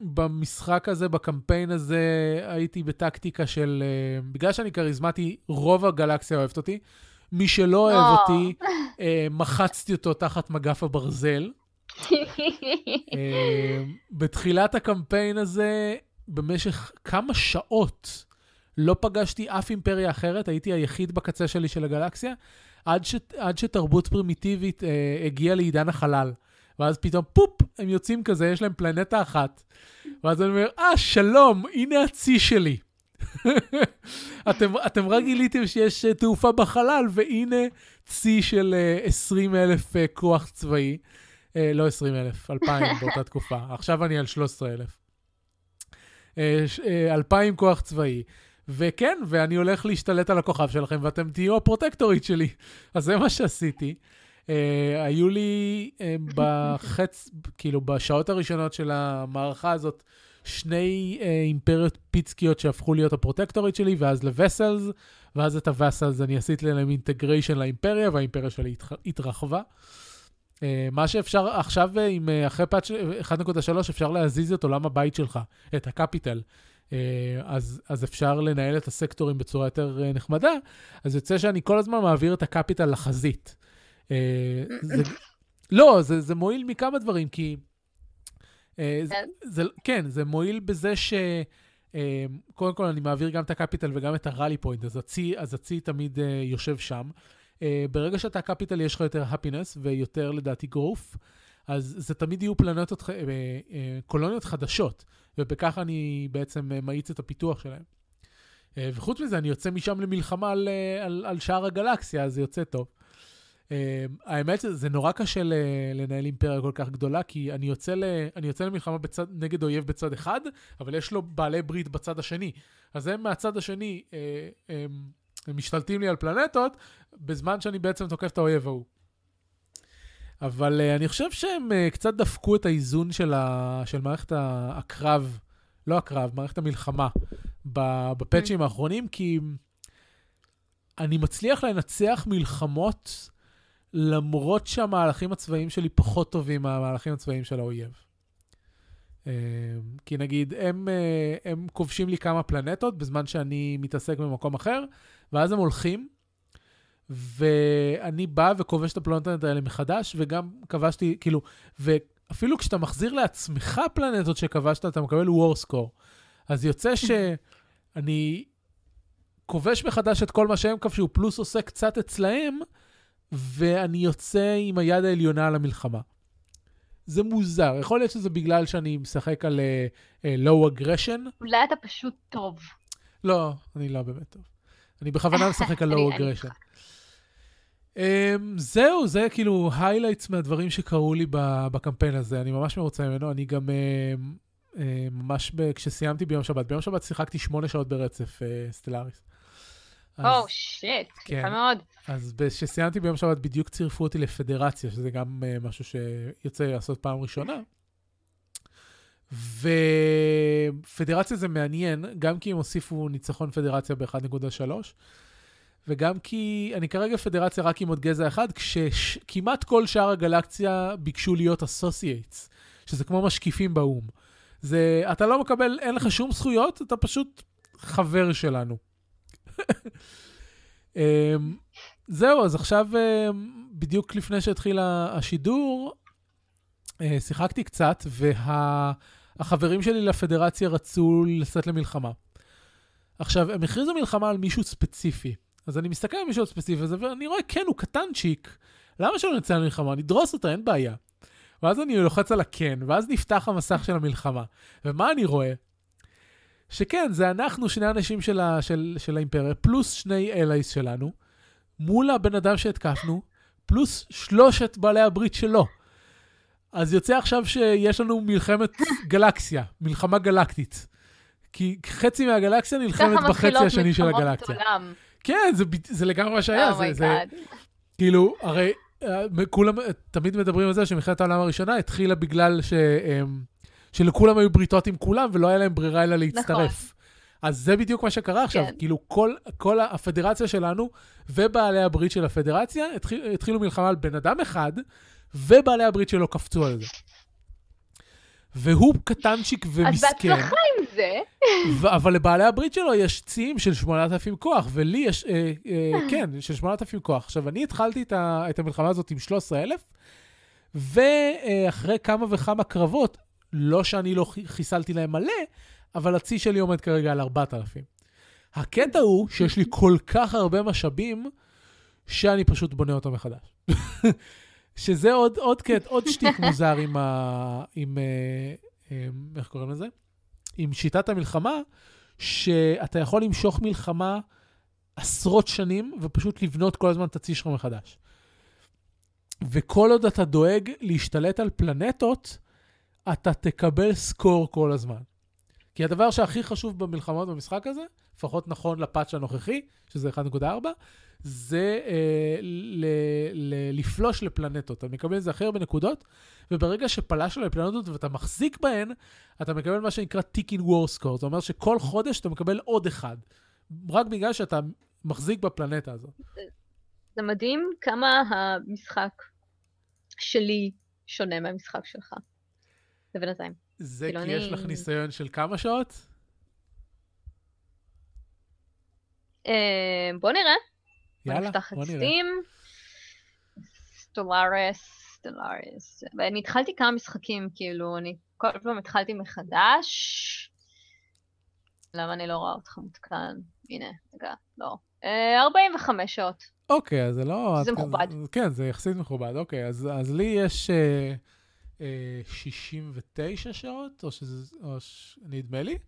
במשחק הזה, בקמפיין הזה, הייתי בטקטיקה של... Uh, בגלל שאני כריזמטי, רוב הגלקסיה אוהבת אותי. מי שלא אוהב לא. אותי, אה, מחצתי אותו תחת מגף הברזל. אה, בתחילת הקמפיין הזה, במשך כמה שעות, לא פגשתי אף אימפריה אחרת, הייתי היחיד בקצה שלי של הגלקסיה, עד, ש, עד שתרבות פרימיטיבית אה, הגיעה לעידן החלל. ואז פתאום, פופ, הם יוצאים כזה, יש להם פלנטה אחת. ואז אני אומר, אה, שלום, הנה הצי שלי. אתם, אתם רק גיליתם שיש אה, תעופה בחלל, והנה צי של 20 אה, אלף אה, כוח צבאי. לא 20 אלף, 2,000 באותה תקופה. עכשיו אני על 13 אלף. 2,000 כוח צבאי. וכן, ואני הולך להשתלט על הכוכב שלכם, ואתם תהיו הפרוטקטורית שלי. אז זה מה שעשיתי. אה, היו לי אה, בחץ, כאילו, בשעות הראשונות של המערכה הזאת, שני אה, אימפריות פיצקיות שהפכו להיות ה-protectorate שלי, ואז ל-vassals, ואז את ה-vassals אני עשיתי להם integration לאימפריה, והאימפריה שלי. התרחבה. אה, מה שאפשר עכשיו, אה, עם, אה, אחרי patch 1.3, אפשר להזיז את עולם הבית שלך, את ה-capital. אה, אז, אז אפשר לנהל את הסקטורים בצורה יותר אה, נחמדה, אז יוצא שאני כל הזמן מעביר את ה-capital לחזית. אה, זה, לא, זה, זה מועיל מכמה דברים, כי... אה, זה, כן? זה, כן, זה מועיל בזה ש... אה, קודם כל, אני מעביר גם את ה capital וגם את ה rally point, אז הצי, אז הצי תמיד אה, יושב שם. אה, ברגע שאתה capital, יש לך יותר happiness ויותר, לדעתי, growth, אז זה תמיד יהיו פלנטות, אה, אה, קולוניות חדשות, ובכך אני בעצם אה, מאיץ את הפיתוח שלהם. אה, וחוץ מזה, אני יוצא משם למלחמה על, אה, על, על שאר הגלקסיה, אז זה יוצא טוב. Uh, האמת, זה נורא קשה לנהל אימפריה כל כך גדולה, כי אני יוצא, ל- אני יוצא למלחמה בצד, נגד אויב בצד אחד, אבל יש לו בעלי ברית בצד השני. אז הם מהצד השני uh, הם משתלטים לי על פלנטות, בזמן שאני בעצם תוקף את האויב ההוא. אבל uh, אני חושב שהם uh, קצת דפקו את האיזון של, ה- של מערכת הקרב, לא הקרב, מערכת המלחמה, בפאצ'ים האחרונים, כי אני מצליח לנצח מלחמות למרות שהמהלכים הצבאיים שלי פחות טובים מהמהלכים הצבאיים של האויב. אה, כי נגיד, הם, אה, הם כובשים לי כמה פלנטות בזמן שאני מתעסק במקום אחר, ואז הם הולכים, ואני בא וכובש את הפלנטות האלה מחדש, וגם כבשתי, כאילו, ואפילו כשאתה מחזיר לעצמך פלנטות שכבשת, אתה מקבל war score. אז יוצא שאני כובש מחדש את כל מה שהם כבשו, פלוס עושה קצת אצלהם, ואני יוצא עם היד העליונה על המלחמה. זה מוזר, יכול להיות שזה בגלל שאני משחק על uh, uh, low aggression. אולי אתה פשוט טוב. לא, אני לא באמת טוב. אני בכוונה משחק על low aggression. Um, זהו, זה כאילו highlights מהדברים שקרו לי בקמפיין הזה, אני ממש מרוצה ממנו, אני גם אה, אה, ממש, ב- כשסיימתי ביום שבת, ביום שבת שיחקתי שמונה שעות ברצף, אה, Stellaris. Oh, shit. יפה מאוד. אז כשסיימתי ביום שבת בדיוק צירפו אותי לפדרציה, שזה גם אה, משהו שיוצא לי לעשות פעם ראשונה. ופדרציה זה מעניין, גם כי הם הוסיפו ניצחון פדרציה ב-1.3, וגם כי אני כרגע פדרציה רק עם עוד גזע אחד, כשכמעט כל שאר הגלקסיה ביקשו להיות associates, שזה כמו משקיפים באו"ם. זה, אתה לא מקבל, אין לך שום זכויות, אתה פשוט חבר שלנו. אמ, זהו, אז עכשיו, אמ, בדיוק לפני שהתחיל השידור, אה, שיחקתי קצת, והחברים שלי לפדרציה רצו לצאת למלחמה. עכשיו, הם הכריזו מלחמה על מישהו ספציפי. אז אני מסתכל על מישהו ספציפי הזה, ואני רואה, כן, הוא קטנצ'יק. למה שלא נצא למלחמה? נדרוס אותה, אין בעיה. ואז אני לוחץ על הכן, ואז נפתח המסך של המלחמה. ומה אני רואה? שכן, זה אנחנו, שני אנשים של, ה, של, של האימפריה, פלוס שני אלייס שלנו, מול הבן אדם שהתקפנו, פלוס שלושת בעלי הברית שלו. אז יוצא עכשיו שיש לנו מלחמת גלקסיה, מלחמה גלקטית. כי חצי מהגלקסיה נלחמת ככה בחצי מתחילות השני של מלחמות הגלקסיה. עולם. כן, זה, זה לגמרי מה שהיה. זה, זה, oh my god. כאילו, הרי אה, כולם תמיד מדברים על זה שמלחמת העולם הראשונה התחילה בגלל ש, אה, שלכולם היו בריתות עם כולם ולא היה להם ברירה אלא להצטרף. אז זה בדיוק מה שקרה עכשיו, כן. כאילו כל, כל הפדרציה שלנו ובעלי הברית של הפדרציה התחיל, התחילו מלחמה על בן אדם אחד, ובעלי הברית שלו קפצו על זה. והוא קטנצ'יק אז ומסכן. בהצלחה עם זה. ו- אבל לבעלי הברית שלו יש ציים של 8,000 כוח, ולי יש, אה, אה, כן, של 8,000 כוח. עכשיו, אני התחלתי את, ה- את המלחמה הזאת עם 13,000, ואחרי כמה וכמה קרבות, לא שאני לא חי- חיסלתי להם מלא, אבל הצי שלי עומד כרגע על 4,000. הקטע הוא שיש לי כל כך הרבה משאבים, שאני פשוט בונה אותם מחדש. שזה עוד, עוד קט, עוד שטיק מוזר עם ה... עם... אה, אה, איך קוראים לזה? עם שיטת המלחמה, שאתה יכול למשוך מלחמה עשרות שנים ופשוט לבנות כל הזמן את הצי שלך מחדש. וכל עוד אתה דואג להשתלט על פלנטות, אתה תקבל סקור כל הזמן. כי הדבר שהכי חשוב במלחמות במשחק הזה, לפחות נכון לפאץ' הנוכחי, שזה 1.4, זה אה, ל, ל, לפלוש לפלנטות. אתה מקבל את זה הכי הרבה נקודות, וברגע שפלשת לפלנטות ואתה מחזיק בהן, אתה מקבל מה שנקרא Ticking War Score. זה אומר שכל חודש אתה מקבל עוד אחד, רק בגלל שאתה מחזיק בפלנטה הזאת. זה מדהים כמה המשחק שלי שונה מהמשחק שלך. זה בינתיים. זה כי יש אני- לך ניסיון של כמה שעות? אה, בוא נראה. יאללה, נפתח את בוא נראה. סטים. Stellaris, Stellaris. ואני התחלתי כמה משחקים, כאילו, אני כל פעם התחלתי מחדש. למה אני לא רואה אותך מותקן? הנה, רגע, לא. אה, 45 שעות. אוקיי, אז זה לא... זה מכובד. כן, זה יחסית מכובד. אוקיי, אז, אז לי יש אה, אה, 69 שעות, או שזה... או ש... נדמה לי,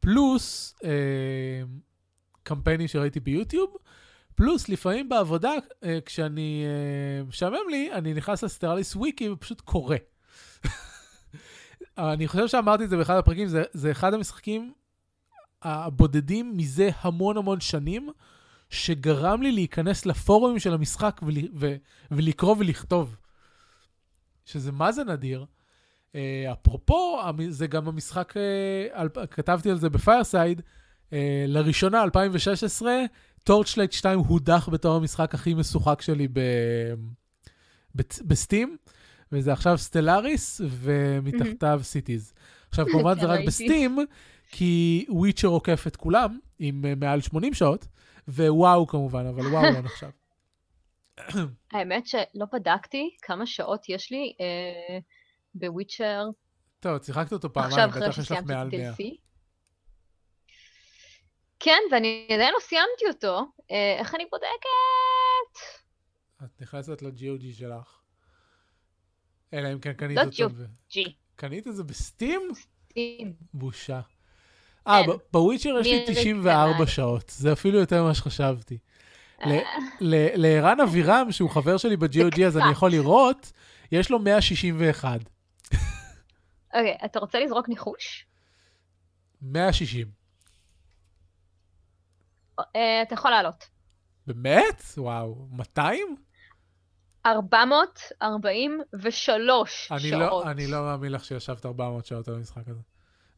פלוס אה, קמפיינים שראיתי ביוטיוב, פלוס לפעמים בעבודה, אה, כשאני... אה, משעמם לי, אני נכנס לסטרליס וויקי ופשוט קורא. אני חושב שאמרתי את זה באחד הפרקים, זה, זה אחד המשחקים הבודדים מזה המון המון שנים, שגרם לי להיכנס לפורומים של המשחק ול, ו, ולקרוא ולכתוב. שזה מה זה נדיר. Uh, אפרופו, זה גם המשחק, על, כתבתי על זה ב Fireside, אה, לראשונה, 2016, Torchlight 2 הודח בתור המשחק הכי משוחק שלי ב, ב Steam, וזה עכשיו Stellaris, ומתחתיו Cities. עכשיו, כמובן זה כן, רק. ב Steam, כי Witcher עוקף את כולם, עם מעל 80 שעות, ווואו כמובן, אבל וואו לא נחשב. האמת שלא בדקתי כמה שעות יש לי אה, בוויצ'ר טוב, שיחקת אותו פעמיים, בטח יש לך מעל את 100. DLC. כן, ואני עדיין לא סיימתי אותו. אה, איך אני בודקת? את נכנסת ל-GOG שלך. אלא אם כן קנית לא אותו. ב- ג'י. קנית את זה בסטים? סטים. בושה. אה, כן. ב- בוויצ'ר יש לי מירי 94 קטנה. שעות. זה אפילו יותר ממה שחשבתי. לערן אבירם, שהוא חבר שלי ב-GOG, אז אני יכול לראות, יש לו 161. אוקיי, אתה רוצה לזרוק ניחוש? 160. אה, אתה יכול לעלות. באמת? וואו. 200? 443 אני שעות. לא, אני לא מאמין לך שישבת 400 שעות על המשחק הזה.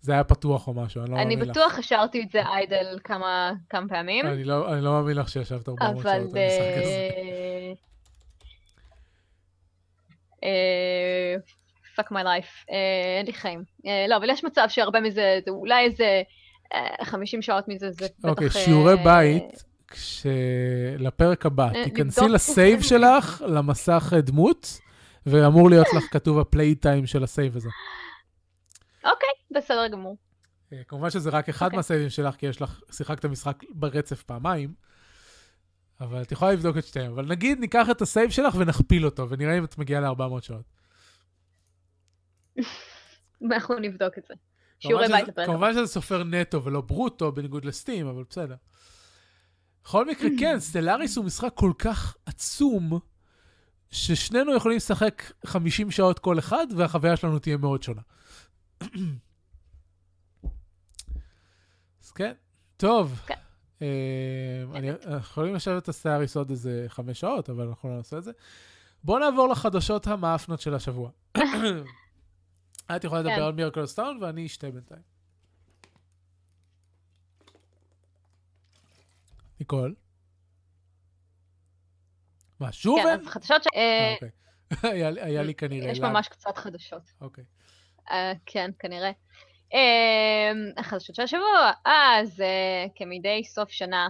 זה היה פתוח או משהו, אני לא אני מאמין לך. בטוח השארתי את זה איידל כמה כמה פעמים, אני לא, אני לא מאמין לך שישבת 400 אבל... שעות על אה, fuck my life, אה, אין לי חיים. אה, לא, אבל יש מצב שהרבה מזה, זה אולי איזה אה, 50 שעות מזה, זה בטח... אוקיי, אה, שיעורי בית, כש... לפרק הבא, אה, תיכנסי. ל save שלך, למסך דמות, ואמור להיות לך כתוב ה play time של ה save הזה. אוקיי, בסדר גמור. אה, כמובן שזה רק אחד אוקיי. מהסייבים שלך, כי יש לך, שיחקת משחק ברצף פעמיים, אבל את יכולה לבדוק את שתיהם. אבל נגיד ניקח את ה save שלך ונכפיל אותו, ונראה אם את מגיעה ל-400 שעות. אנחנו נבדוק את זה. שיעורי בית לפרק. כמובן שזה סופר נטו ולא ברוטו, בניגוד ל Steam, אבל בסדר. בכל מקרה, כן, Stellaris הוא משחק כל כך עצום, ששנינו יכולים לשחק 50 שעות כל אחד, והחוויה שלנו תהיה מאוד שונה. אז כן, טוב. כן. אה, אני- אנחנו יכולים לשבת על Stellaris עוד איזה חמש שעות, אבל אנחנו לא נעשה את זה. בואו נעבור לחדשות המהפנטות של השבוע. את יכולה לדבר כן. על Miracle Stone ואני אשתה בינתיים. ניקול? מה, שוב כן? אז חדשות ש... אה, אה, אוקיי. היה לי- כנראה יש. ממש קצת חדשות. אוקיי. אה, כן, כנראה. אה, החדשות של השבוע, אז אה, כמדי סוף שנה,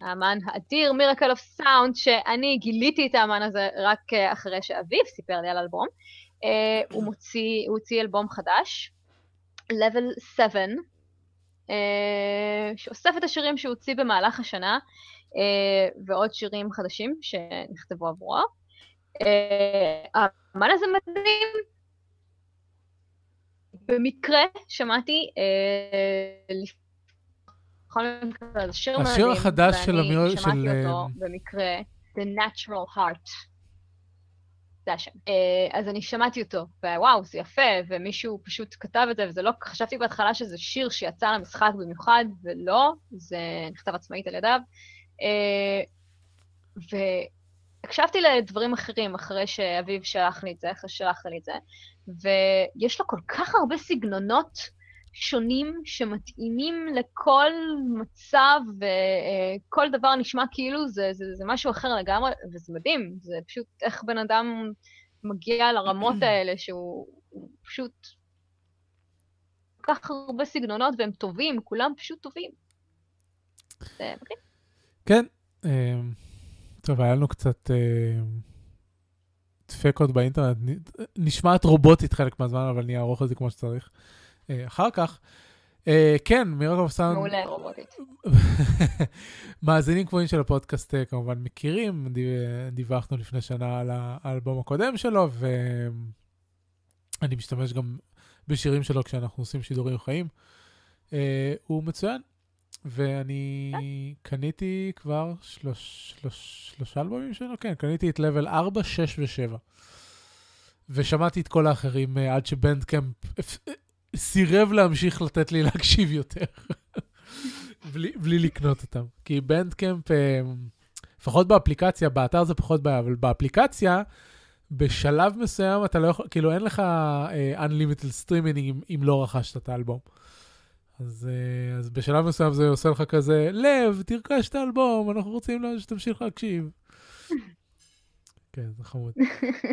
האמן האדיר מירקל אוף סאונד, שאני גיליתי את האמן הזה רק אה, אחרי שאביו סיפר לי על אלבום, הוא מוציא, הוא הוציא אלבום חדש, Level 7, אה, שאוסף את השירים שהוא הוציא במהלך השנה, אה, ועוד שירים חדשים שנכתבו עבורו. אה, האמן הזה מדהים, במקרה שמעתי אה, השיר החדש של אמיר- של, שמעתי אותו אה, במקרה, The Natural Heart. זה השם. אה, אז אני שמעתי אותו, ווואו, זה יפה, ומישהו פשוט כתב את זה, וזה לא, חשבתי בהתחלה שזה שיר שיצא למשחק במיוחד, ולא, זה נכתב עצמאית על ידיו. והקשבתי לדברים אחרים אחרי שאביב שלח לי את זה, אחרי ששלח לי את זה, ויש לו כל כך הרבה סגנונות שונים שמתאימים לכל מצב, וכל דבר נשמע כאילו זה, זה, זה משהו אחר לגמרי, וזה מדהים, זה פשוט איך בן אדם מגיע לרמות האלה, שהוא פשוט... כל כך הרבה סגנונות והם טובים, כולם פשוט טובים. זה מדהים. כן. אה, טוב, היה לנו קצת אה, דפקות באינטרנט. נשמעת רובוטית חלק מהזמן, אבל אני אערוך את זה כמו שצריך. אה, אחר כך. אה, כן, מירקוב סאונד. מעולה, רובוטית. מאזינים קבועים של הפודקאסט אה, כמובן מכירים, דיווחנו לפני שנה על האלבום הקודם שלו, ואני משתמש גם בשירים שלו כשאנחנו עושים שידורים חיים. הוא מצוין, ואני קניתי כבר שלושה אלבומים שלו, כן, קניתי את לבל 4, 6 ו-7. ושמעתי את כל האחרים עד שבנדקאמפ סירב להמשיך לתת לי להקשיב יותר, בלי, לקנות אותם. כי בנדקאמפ, אה, לפחות באפליקציה, באתר זה פחות בעיה, אבל באפליקציה, בשלב מסוים אתה לא יכול, כאילו אין לך unlimited streaming אם לא רכשת את האלבום. אז, uh, אז בשלב מסוים זה עושה לך כזה, לב, תרכש את האלבום, אנחנו רוצים שתמשיך להקשיב. כן, זה חמוד.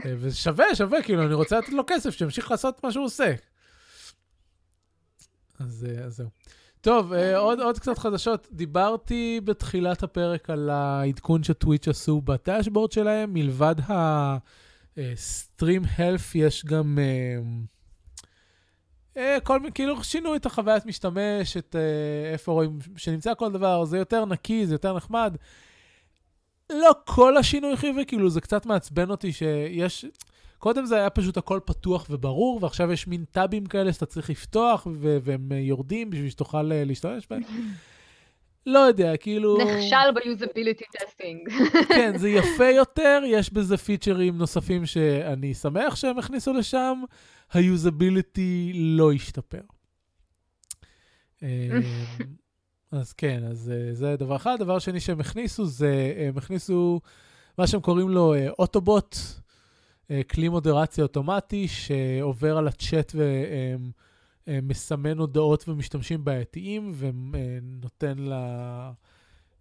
וזה שווה, שווה, כאילו, אני רוצה לתת לו כסף, שימשיך לעשות מה שהוא עושה. אז, אה, אז זהו. טוב, אה, עוד, עוד קצת חדשות. דיברתי בתחילת הפרק על העדכון שטוויץ' עשו בדשבורד שלהם. מלבד ה-stream health, יש גם... אה, כל מיני, כאילו שינו את החוויית משתמש, את איפה רואים שנמצא כל דבר, זה יותר נקי, זה יותר נחמד. לא כל השינוי חיובי, כאילו זה קצת מעצבן אותי שיש, קודם זה היה פשוט הכל פתוח וברור, ועכשיו יש מין טאבים כאלה שאתה צריך לפתוח, והם יורדים בשביל שתוכל אה, להשתמש בהם. לא יודע, כאילו... נכשל ב usability testing. כן, זה יפה יותר, יש בזה פיצ'רים נוספים שאני שמח שהם הכניסו לשם, היוזביליטי לא השתפר. אמ, אז כן, אז אה, זה דבר אחד. דבר שני שהם הכניסו, זה הם הכניסו מה שהם קוראים לו אוטובוט. Uh, אה, כלי מודרציה אוטומטי שעובר על הצ'אט ומסמן הודעות ומשתמשים בעייתיים ונותן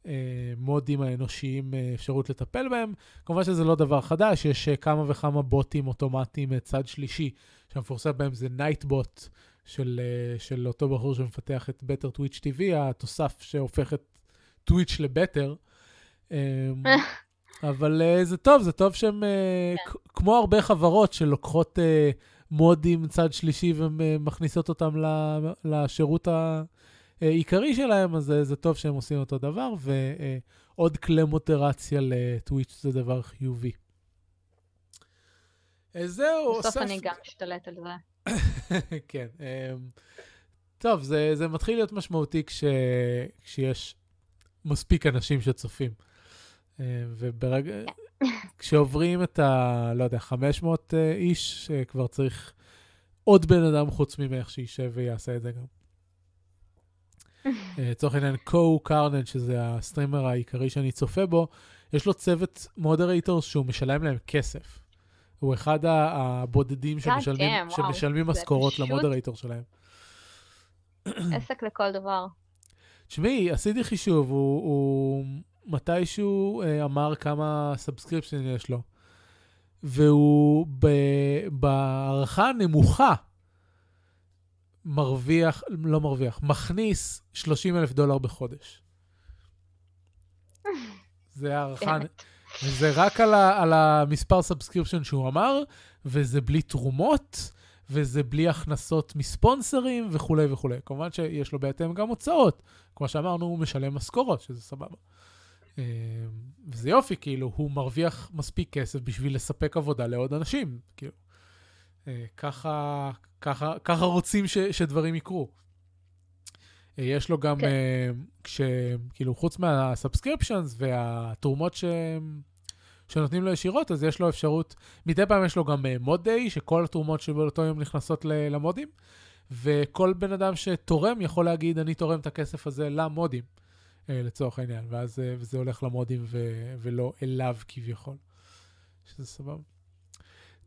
למודים האנושיים אה, אפשרות לטפל בהם. כמובן שזה לא דבר חדש, יש אה, כמה וכמה בוטים אוטומטיים צד שלישי, שהמפורסם בהם זה Nightbot של, של אותו בחור שמפתח את Better Twitch TV, התוסף שהופך את Twitch ל better. אבל אה, זה טוב, זה טוב שהם, כן. כמו הרבה חברות שלוקחות אה, מודים צד שלישי ומכניסות אותם לשירות העיקרי שלהם, אז אה, זה טוב שהם עושים אותו דבר, ועוד כלי מודרציה ל Twitch זה דבר חיובי. זהו, בסוף אני גם משתלט על זה. כן. Um, טוב, זה, זה מתחיל להיות משמעותי כש, כשיש מספיק אנשים שצופים. אה, וברגע, כשעוברים את ה... לא יודע, 500 אה, איש, כבר צריך עוד בן אדם חוץ ממך שישב ויעשה את זה גם. אה, לצורך העניין, קו קרנן, שזה הסטרימר העיקרי שאני צופה בו, יש לו צוות moderator שהוא משלם להם כסף. הוא אחד הבודדים שמשלמים, שמשלמים משכורות ל moderator שלהם. עסק לכל דבר. תשמעי, עשיתי חישוב, הוא, הוא מתישהו אה, אמר כמה subscription יש לו, והוא בהערכה הנמוכה מרוויח, לא מרוויח, מכניס 30 אלף דולר בחודש. זה הערכה, וזה רק על, ה, על המספר subscription שהוא אמר, וזה בלי תרומות, וזה בלי הכנסות מספונסרים וכולי וכולי. כמובן שיש לו בהתאם גם הוצאות. כמו שאמרנו, הוא משלם משכורות, שזה סבבה. אה, וזה יופי, כאילו, הוא מרוויח מספיק כסף בשביל לספק עבודה לעוד אנשים. כאילו, אה, ככה, ככה, ככה רוצים ש, שדברים יקרו. אה, יש לו גם, כן. כש, כאילו, חוץ מהסאבסקריפשנס והתרומות ש, שנותנים לו ישירות, אז יש לו אפשרות, מדי פעם יש לו גם מוד דיי, שכל התרומות שבאותו יום נכנסות למודים, וכל בן אדם שתורם יכול להגיד, אני תורם את הכסף הזה למודים, לצורך העניין, ואז uh, וזה הולך למודים ו- ולא אליו כביכול, שזה סבבה.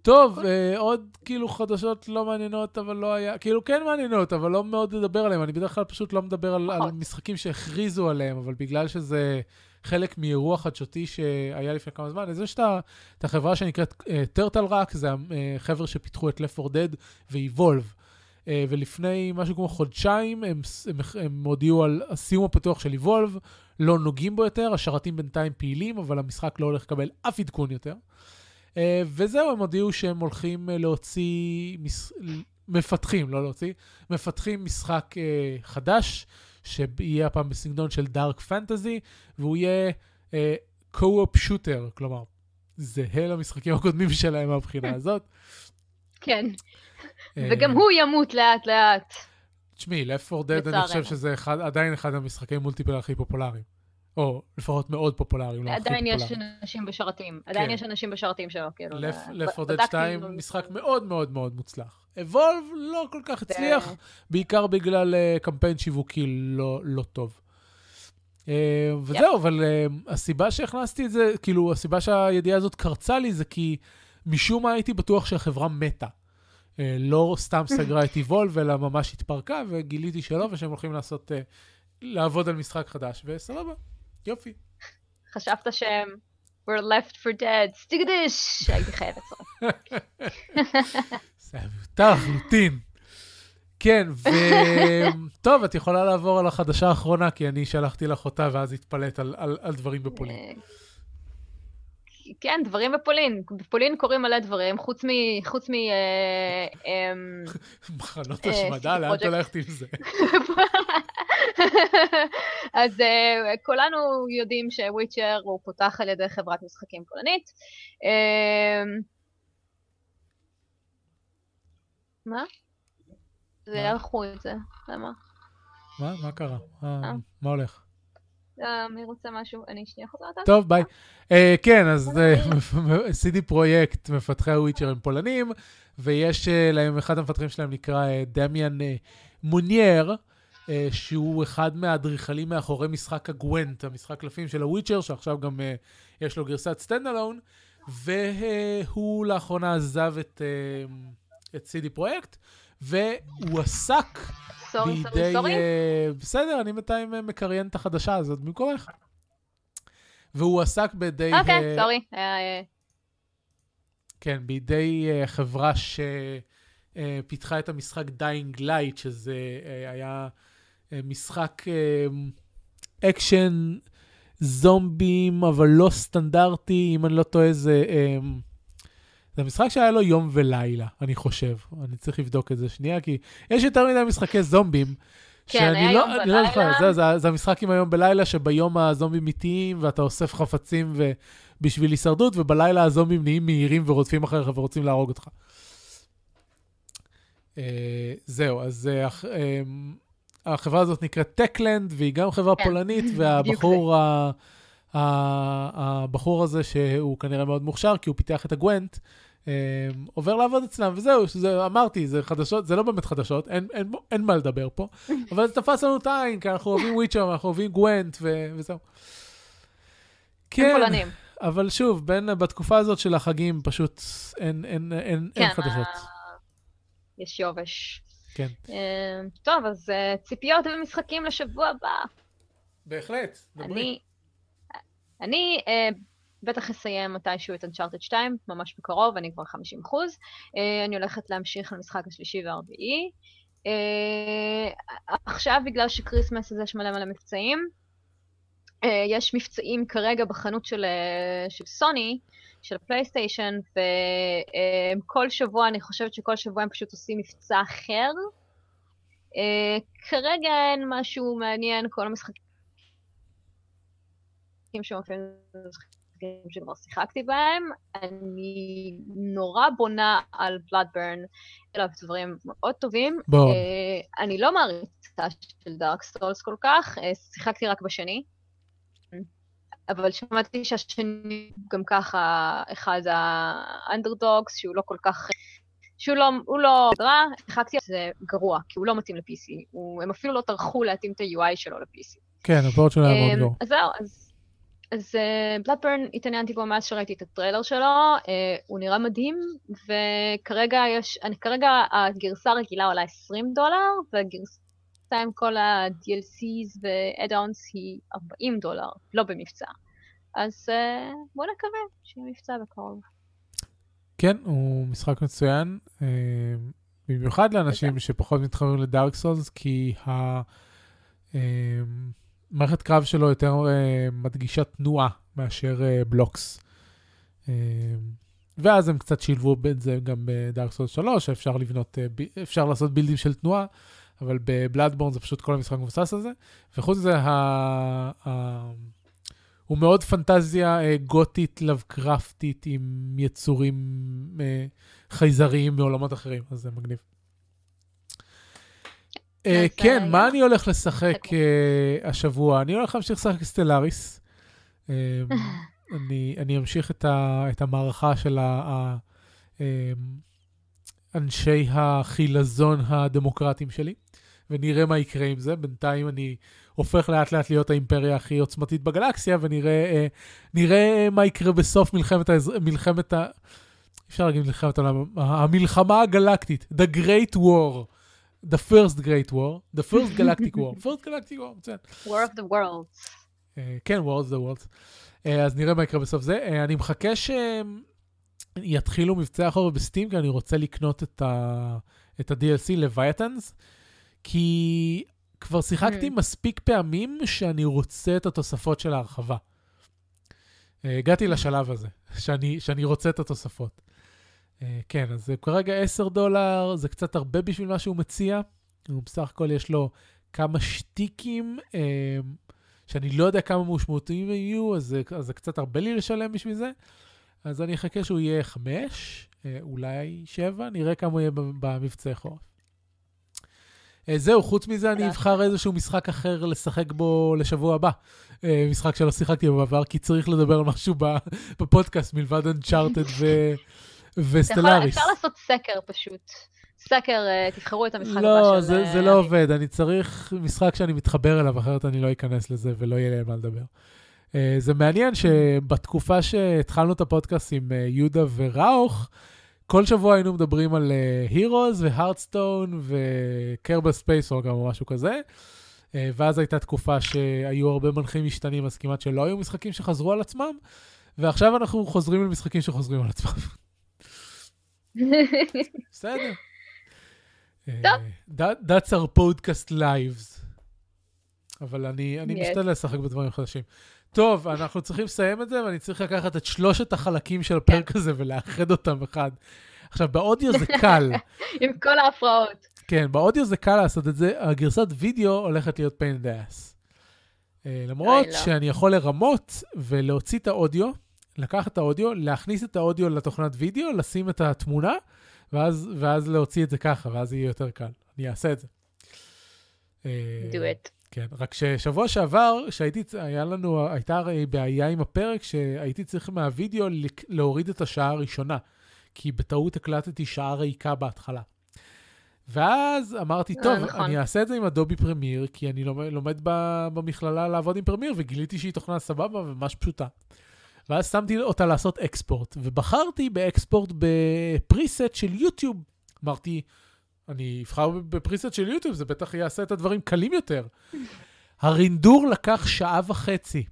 טוב, uh, עוד כאילו חדשות לא מעניינות, אבל לא היה, כאילו כן מעניינות, אבל לא מאוד לדבר עליהן. אני בדרך כלל פשוט לא מדבר על, על משחקים שהכריזו עליהם, אבל בגלל שזה חלק מאירוע חדשותי שהיה לפני כמה זמן, אז יש את החברה שנקראת uh, טרטל ראק, זה החבר'ה אה, שפיתחו את Left 4 Dead ו-Evolve. Uh, ולפני משהו כמו חודשיים הם, הם, הם הודיעו על הסיום הפתוח של Evolve, לא נוגעים בו יותר, השרתים בינתיים פעילים, אבל המשחק לא הולך לקבל אף עדכון יותר. Uh, וזהו, הם הודיעו שהם הולכים להוציא, מס... מפתחים, לא להוציא, מפתחים משחק חדש, שיהיה הפעם בסגנון של דארק פנטזי, והוא יהיה קו-אופ uh, שוטר, כלומר, זהה למשחקים הקודמים שלהם מהבחינה הזאת. כן, וגם הוא ימות לאט לאט. תשמעי, Left 4 Dead, אני חושב שזה אחד, עדיין אחד המשחקי מולטיפל הכי פופולריים. או לפחות מאוד פופולריים, לא הכי פופולריים. עדיין יש אנשים בשרתים, עדיין כן. יש אנשים בשרתים שלו, כאילו. Left 4 Dead 2, משחק מאוד מאוד מאוד מוצלח. אבולב לא כל כך הצליח, בעיקר בגלל uh, קמפיין שיווקי לא, לא טוב. Uh, וזהו. אבל הסיבה שהכנסתי את זה, כאילו, הסיבה שהידיעה הזאת קרצה לי זה כי משום מה הייתי בטוח שהחברה מתה. Uh, לא סתם סגרה את איבולב, אלא ממש התפרקה, וגיליתי שלא, ושהם הולכים לעשות, uh, לעבוד על משחק חדש, וסבבה, יופי. חשבת שהם we're left for dead, סטיגדיש, הייתי חייבת לצרף. זה היה מיותר לחלוטין. כן, וטוב, את יכולה לעבור על החדשה האחרונה, כי אני שלחתי לך אותה ואז התפלאת על, על, על דברים בפולין. אה, כן, דברים בפולין. בפולין קורים מלא דברים, חוץ מ... חוץ מ... אה, אמ, מחנות השמדה, לאן את הולכת עם זה? אז כולנו יודעים שוויצ'ר הוא פותח על ידי חברת משחקים פולנית. אמ, מה? זה יערכו את זה, למה? מה? מה קרה? מה הולך? אה, מי רוצה משהו? אני שנייה חוזרת? טוב, ביי. אה, כן, אז CD פרויקט, מפתחי הוויצ'ר הם פולנים, ויש אה, להם, אחד המפתחים שלהם נקרא דמיאן מונייר, שהוא אחד מהאדריכלים מאחורי משחק הגוונט, המשחק קלפים של הוויצ'ר, שעכשיו גם יש לו גרסת standalone, והוא לאחרונה עזב את, את CD Projekt, והוא עסק... sorry, sorry, sorry. בסדר, אני בינתיים אה, מקריין את החדשה הזאת במקומך. והוא עסק בידי... אוקיי, sorry. אה, כן, בידי חברה שפיתחה את המשחק Dying Light, שזה היה משחק אקשן זומבים, אבל לא סטנדרטי, אם אני לא טועה, זה... זה משחק שהיה לו יום ולילה, אני חושב. אני צריך לבדוק את זה שנייה, כי יש יותר מדי משחקי זומבים. כן, היה לא, יום אני לא זוכר, זה, זה, זה המשחק עם היום בלילה, שביום הזומבים איטיים, ואתה אוסף חפצים ו... בשביל הישרדות, ובלילה הזומבים נהיים מהירים ורודפים אחריך ורוצים להרוג אותך. Uh, זהו, אז uh, uh, החברה הזאת נקראת Techland, והיא גם חברה כן. פולנית, והבחור ה... הבחור הזה, שהוא כנראה מאוד מוכשר, כי הוא פיתח את ה Gwent, אמ, עובר לעבוד אצלם, וזהו, שזה, אמרתי, זה חדשות, זה לא באמת חדשות, אין, אין, אין מה לדבר פה, אבל זה תפס לנו את העין, כי אנחנו אוהבים Witcher, אנחנו אוהבים Gwent, ו, וזהו. כן, אבל שוב, בין, בתקופה הזאת של החגים, פשוט אין, אין, אין, כן, אין חדשות. יש יובש. כן. אמ, טוב, אז אה, ציפיות ומשחקים לשבוע הבא. בהחלט, דברי. אני, אני uh, בטח אסיים מתישהו את Uncharted 2, ממש בקרוב, אני כבר 50 אחוז. Uh, אני הולכת להמשיך למשחק השלישי והרביעי. Uh, עכשיו, בגלל שקריסמס הזה יש מלא מלא מבצעים, uh, יש מבצעים כרגע בחנות של, uh, של סוני, של פלייסטיישן, וכל uh, שבוע, אני חושבת שכל שבוע הם פשוט עושים מבצע אחר. Uh, כרגע אין משהו מעניין, כל המשחקים משחקים שמופיעים משחקים שכבר שיחקתי בהם. אני נורא בונה על Bloodborne, אלה דברים מאוד טובים. בוא. Uh, אני לא מעריצה של Dark Souls כל כך, uh, שיחקתי רק בשני. אבל שמעתי שהשני גם ככה אחד האנדרדוגס, שהוא לא כל כך... שהוא לא, הוא לא רע, החקתי זה גרוע, כי הוא לא מתאים ל-PC. הוא, הם אפילו לא טרחו להתאים את ה-UI שלו ל-PC. כן, הפורט שלו היה מאוד אמ, גרוע. אז זהו, אז... אז בלאדברן התעניינתי בו מאז שראיתי את הטריילר שלו, uh, הוא נראה מדהים, וכרגע יש, אני כרגע הגרסה הרגילה עולה 20 דולר, והגרסה עם כל ה-DLCs ו-add-ons היא 40 דולר, לא במבצע. אז uh, בואו נקווה שיהיה מבצע בקרוב. כן, הוא משחק מצוין, אה, במיוחד לאנשים שפחות מתחברים לדארק סולס, כי המערכת קרב שלו יותר אה, מדגישה תנועה מאשר אה, בלוקס. אה, ואז הם קצת שילבו את זה גם בדארק סולס 3, שאפשר לבנות, אה, אפשר לעשות בילדים של תנועה, אבל בבלאדבורן זה פשוט כל המשחק מבוסס על זה. וחוץ מזה, ה- ה- הוא מאוד פנטזיה אה, גותית, לבקרפטית, עם יצורים אה, חייזריים מעולמות אחרים, אז זה מגניב. אז, כן, מה. אני הולך לשחק אה, השבוע? אני הולך להמשיך לשחק סטלאריס. אני, אני אמשיך את, ה, את המערכה של ה, ה, אה, אנשי החילזון הדמוקרטיים שלי, ונראה מה יקרה עם זה. בינתיים אני הופך לאט לאט להיות האימפריה הכי עוצמתית בגלקסיה, ונראה אה, נראה מה יקרה בסוף מלחמת, האזר... מלחמת ה... אפשר להגיד מלחמת העולם, המלחמה הגלקטית, The Great War, The First Great War, The First Galactic War, First Galactic War, מצוין. War of the Worlds. אה, כן, Worlds the Worlds. אה, אז נראה מה יקרה בסוף זה. אה, אני מחכה שיתחילו מבצעי החורף בסטים, כי אני רוצה לקנות את, ה... את ה-DLC לווייטנס, כי כבר שיחקתי Mm. מספיק פעמים שאני רוצה את התוספות של ההרחבה. אה, הגעתי לשלב הזה, שאני, שאני רוצה את התוספות. אה, כן, אז זה כרגע 10 דולר, זה קצת הרבה בשביל מה שהוא מציע. הוא בסך הכל יש לו כמה שטיקים, אה, שאני לא יודע כמה משמעותיים יהיו, אז אז זה קצת הרבה לי לשלם בשביל זה. אז אני אחכה שהוא יהיה 5, אולי 7, נראה כמה הוא יהיה במבצעי חורף. אה, זהו, חוץ מזה אני. אבחר איזשהו משחק אחר לשחק בו לשבוע הבא. אה, משחק שלא שיחקתי בו בעבר, כי צריך לדבר על משהו בפודקאסט מלבד אנצ'ארטד ו- וסטלאריס. אפשר לעשות סקר פשוט. סקר, אה, תבחרו את המשחק הבא לא, של... זה, אה, זה לא. עובד, אני צריך משחק שאני מתחבר אליו, אחרת אני לא אכנס לזה ולא יהיה על מה לדבר. Uh, זה מעניין שבתקופה שהתחלנו את הפודקאסט עם יהודה וראוך, כל שבוע היינו מדברים על Heroes ו Hearthstone ו Kerbal Space או גם משהו כזה. ואז הייתה תקופה שהיו הרבה מנחים משתנים, אז כמעט שלא היו משחקים שחזרו על עצמם, ועכשיו אנחנו חוזרים למשחקים שחוזרים על עצמם. בסדר. טוב. אה, that- That's our podcast lives. אבל אני, אני Yes. משתדל לשחק בדברים חדשים. טוב, אנחנו צריכים לסיים את זה, ואני צריך לקחת את שלושת החלקים של הפרק הזה ולאחד אותם אחד. עכשיו, באודיו זה קל. עם כל ההפרעות. כן, באודיו זה קל לעשות את זה, הגרסת וידאו הולכת להיות pain in the ass. אה, למרות לא. שאני יכול לרמות ולהוציא את האודיו, לקחת את האודיו, להכניס את האודיו לתוכנת וידאו, לשים את התמונה, ואז, ואז להוציא את זה ככה, ואז יהיה יותר קל. אני אעשה את זה. אה, do it. כן, רק ששבוע שעבר, שהייתי, היה לנו, הייתה הרי בעיה עם הפרק, שהייתי צריך מהווידאו להוריד את השעה הראשונה, כי בטעות הקלטתי שעה ריקה בהתחלה. ואז אמרתי, אה, טוב, נכון. אני אעשה את זה עם אדובי פרמיר, כי אני לומד, לומד במכללה לעבוד עם Premiere, וגיליתי שהיא תוכנה סבבה וממש פשוטה. ואז שמתי אותה לעשות export, ובחרתי ב export ב preset של יוטיוב. אמרתי, אני אבחר ב preset של יוטיוב, זה בטח יעשה את הדברים קלים יותר. הרינדור לקח שעה וחצי.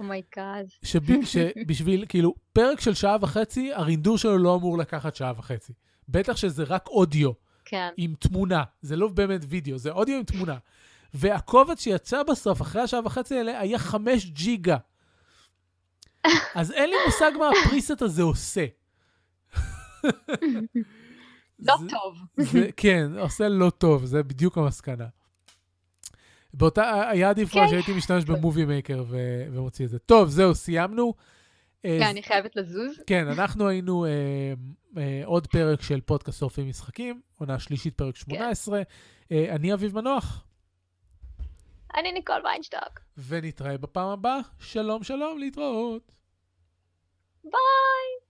אומייגאד. שב, שבשביל, כאילו, פרק של שעה וחצי, הרינדור שלו לא אמור לקחת שעה וחצי. בטח שזה רק אודיו כן. עם תמונה, זה לא באמת וידאו, זה אודיו עם תמונה. והקובץ שיצא בסוף, אחרי השעה וחצי האלה, היה חמש ג'יגה. אז אין לי מושג מה הפריסט הזה עושה. לא זה- טוב. זה, כן, עושה לא טוב, זה בדיוק המסקנה. באותה, היה עדיף כבר כן. שהייתי משתמש במובי מייקר ומוציא את זה. טוב, זהו, סיימנו. אה, כן, אני חייבת לזוז. כן, אנחנו היינו אה, אה, עוד פרק של פודקאסט שורפים משחקים, עונה שלישית, כן. פרק 18. אה, אני אביב מנוח. אני ניקול ויינשטוק. ונתראה בפעם הבאה. שלום שלום, להתראות. ביי!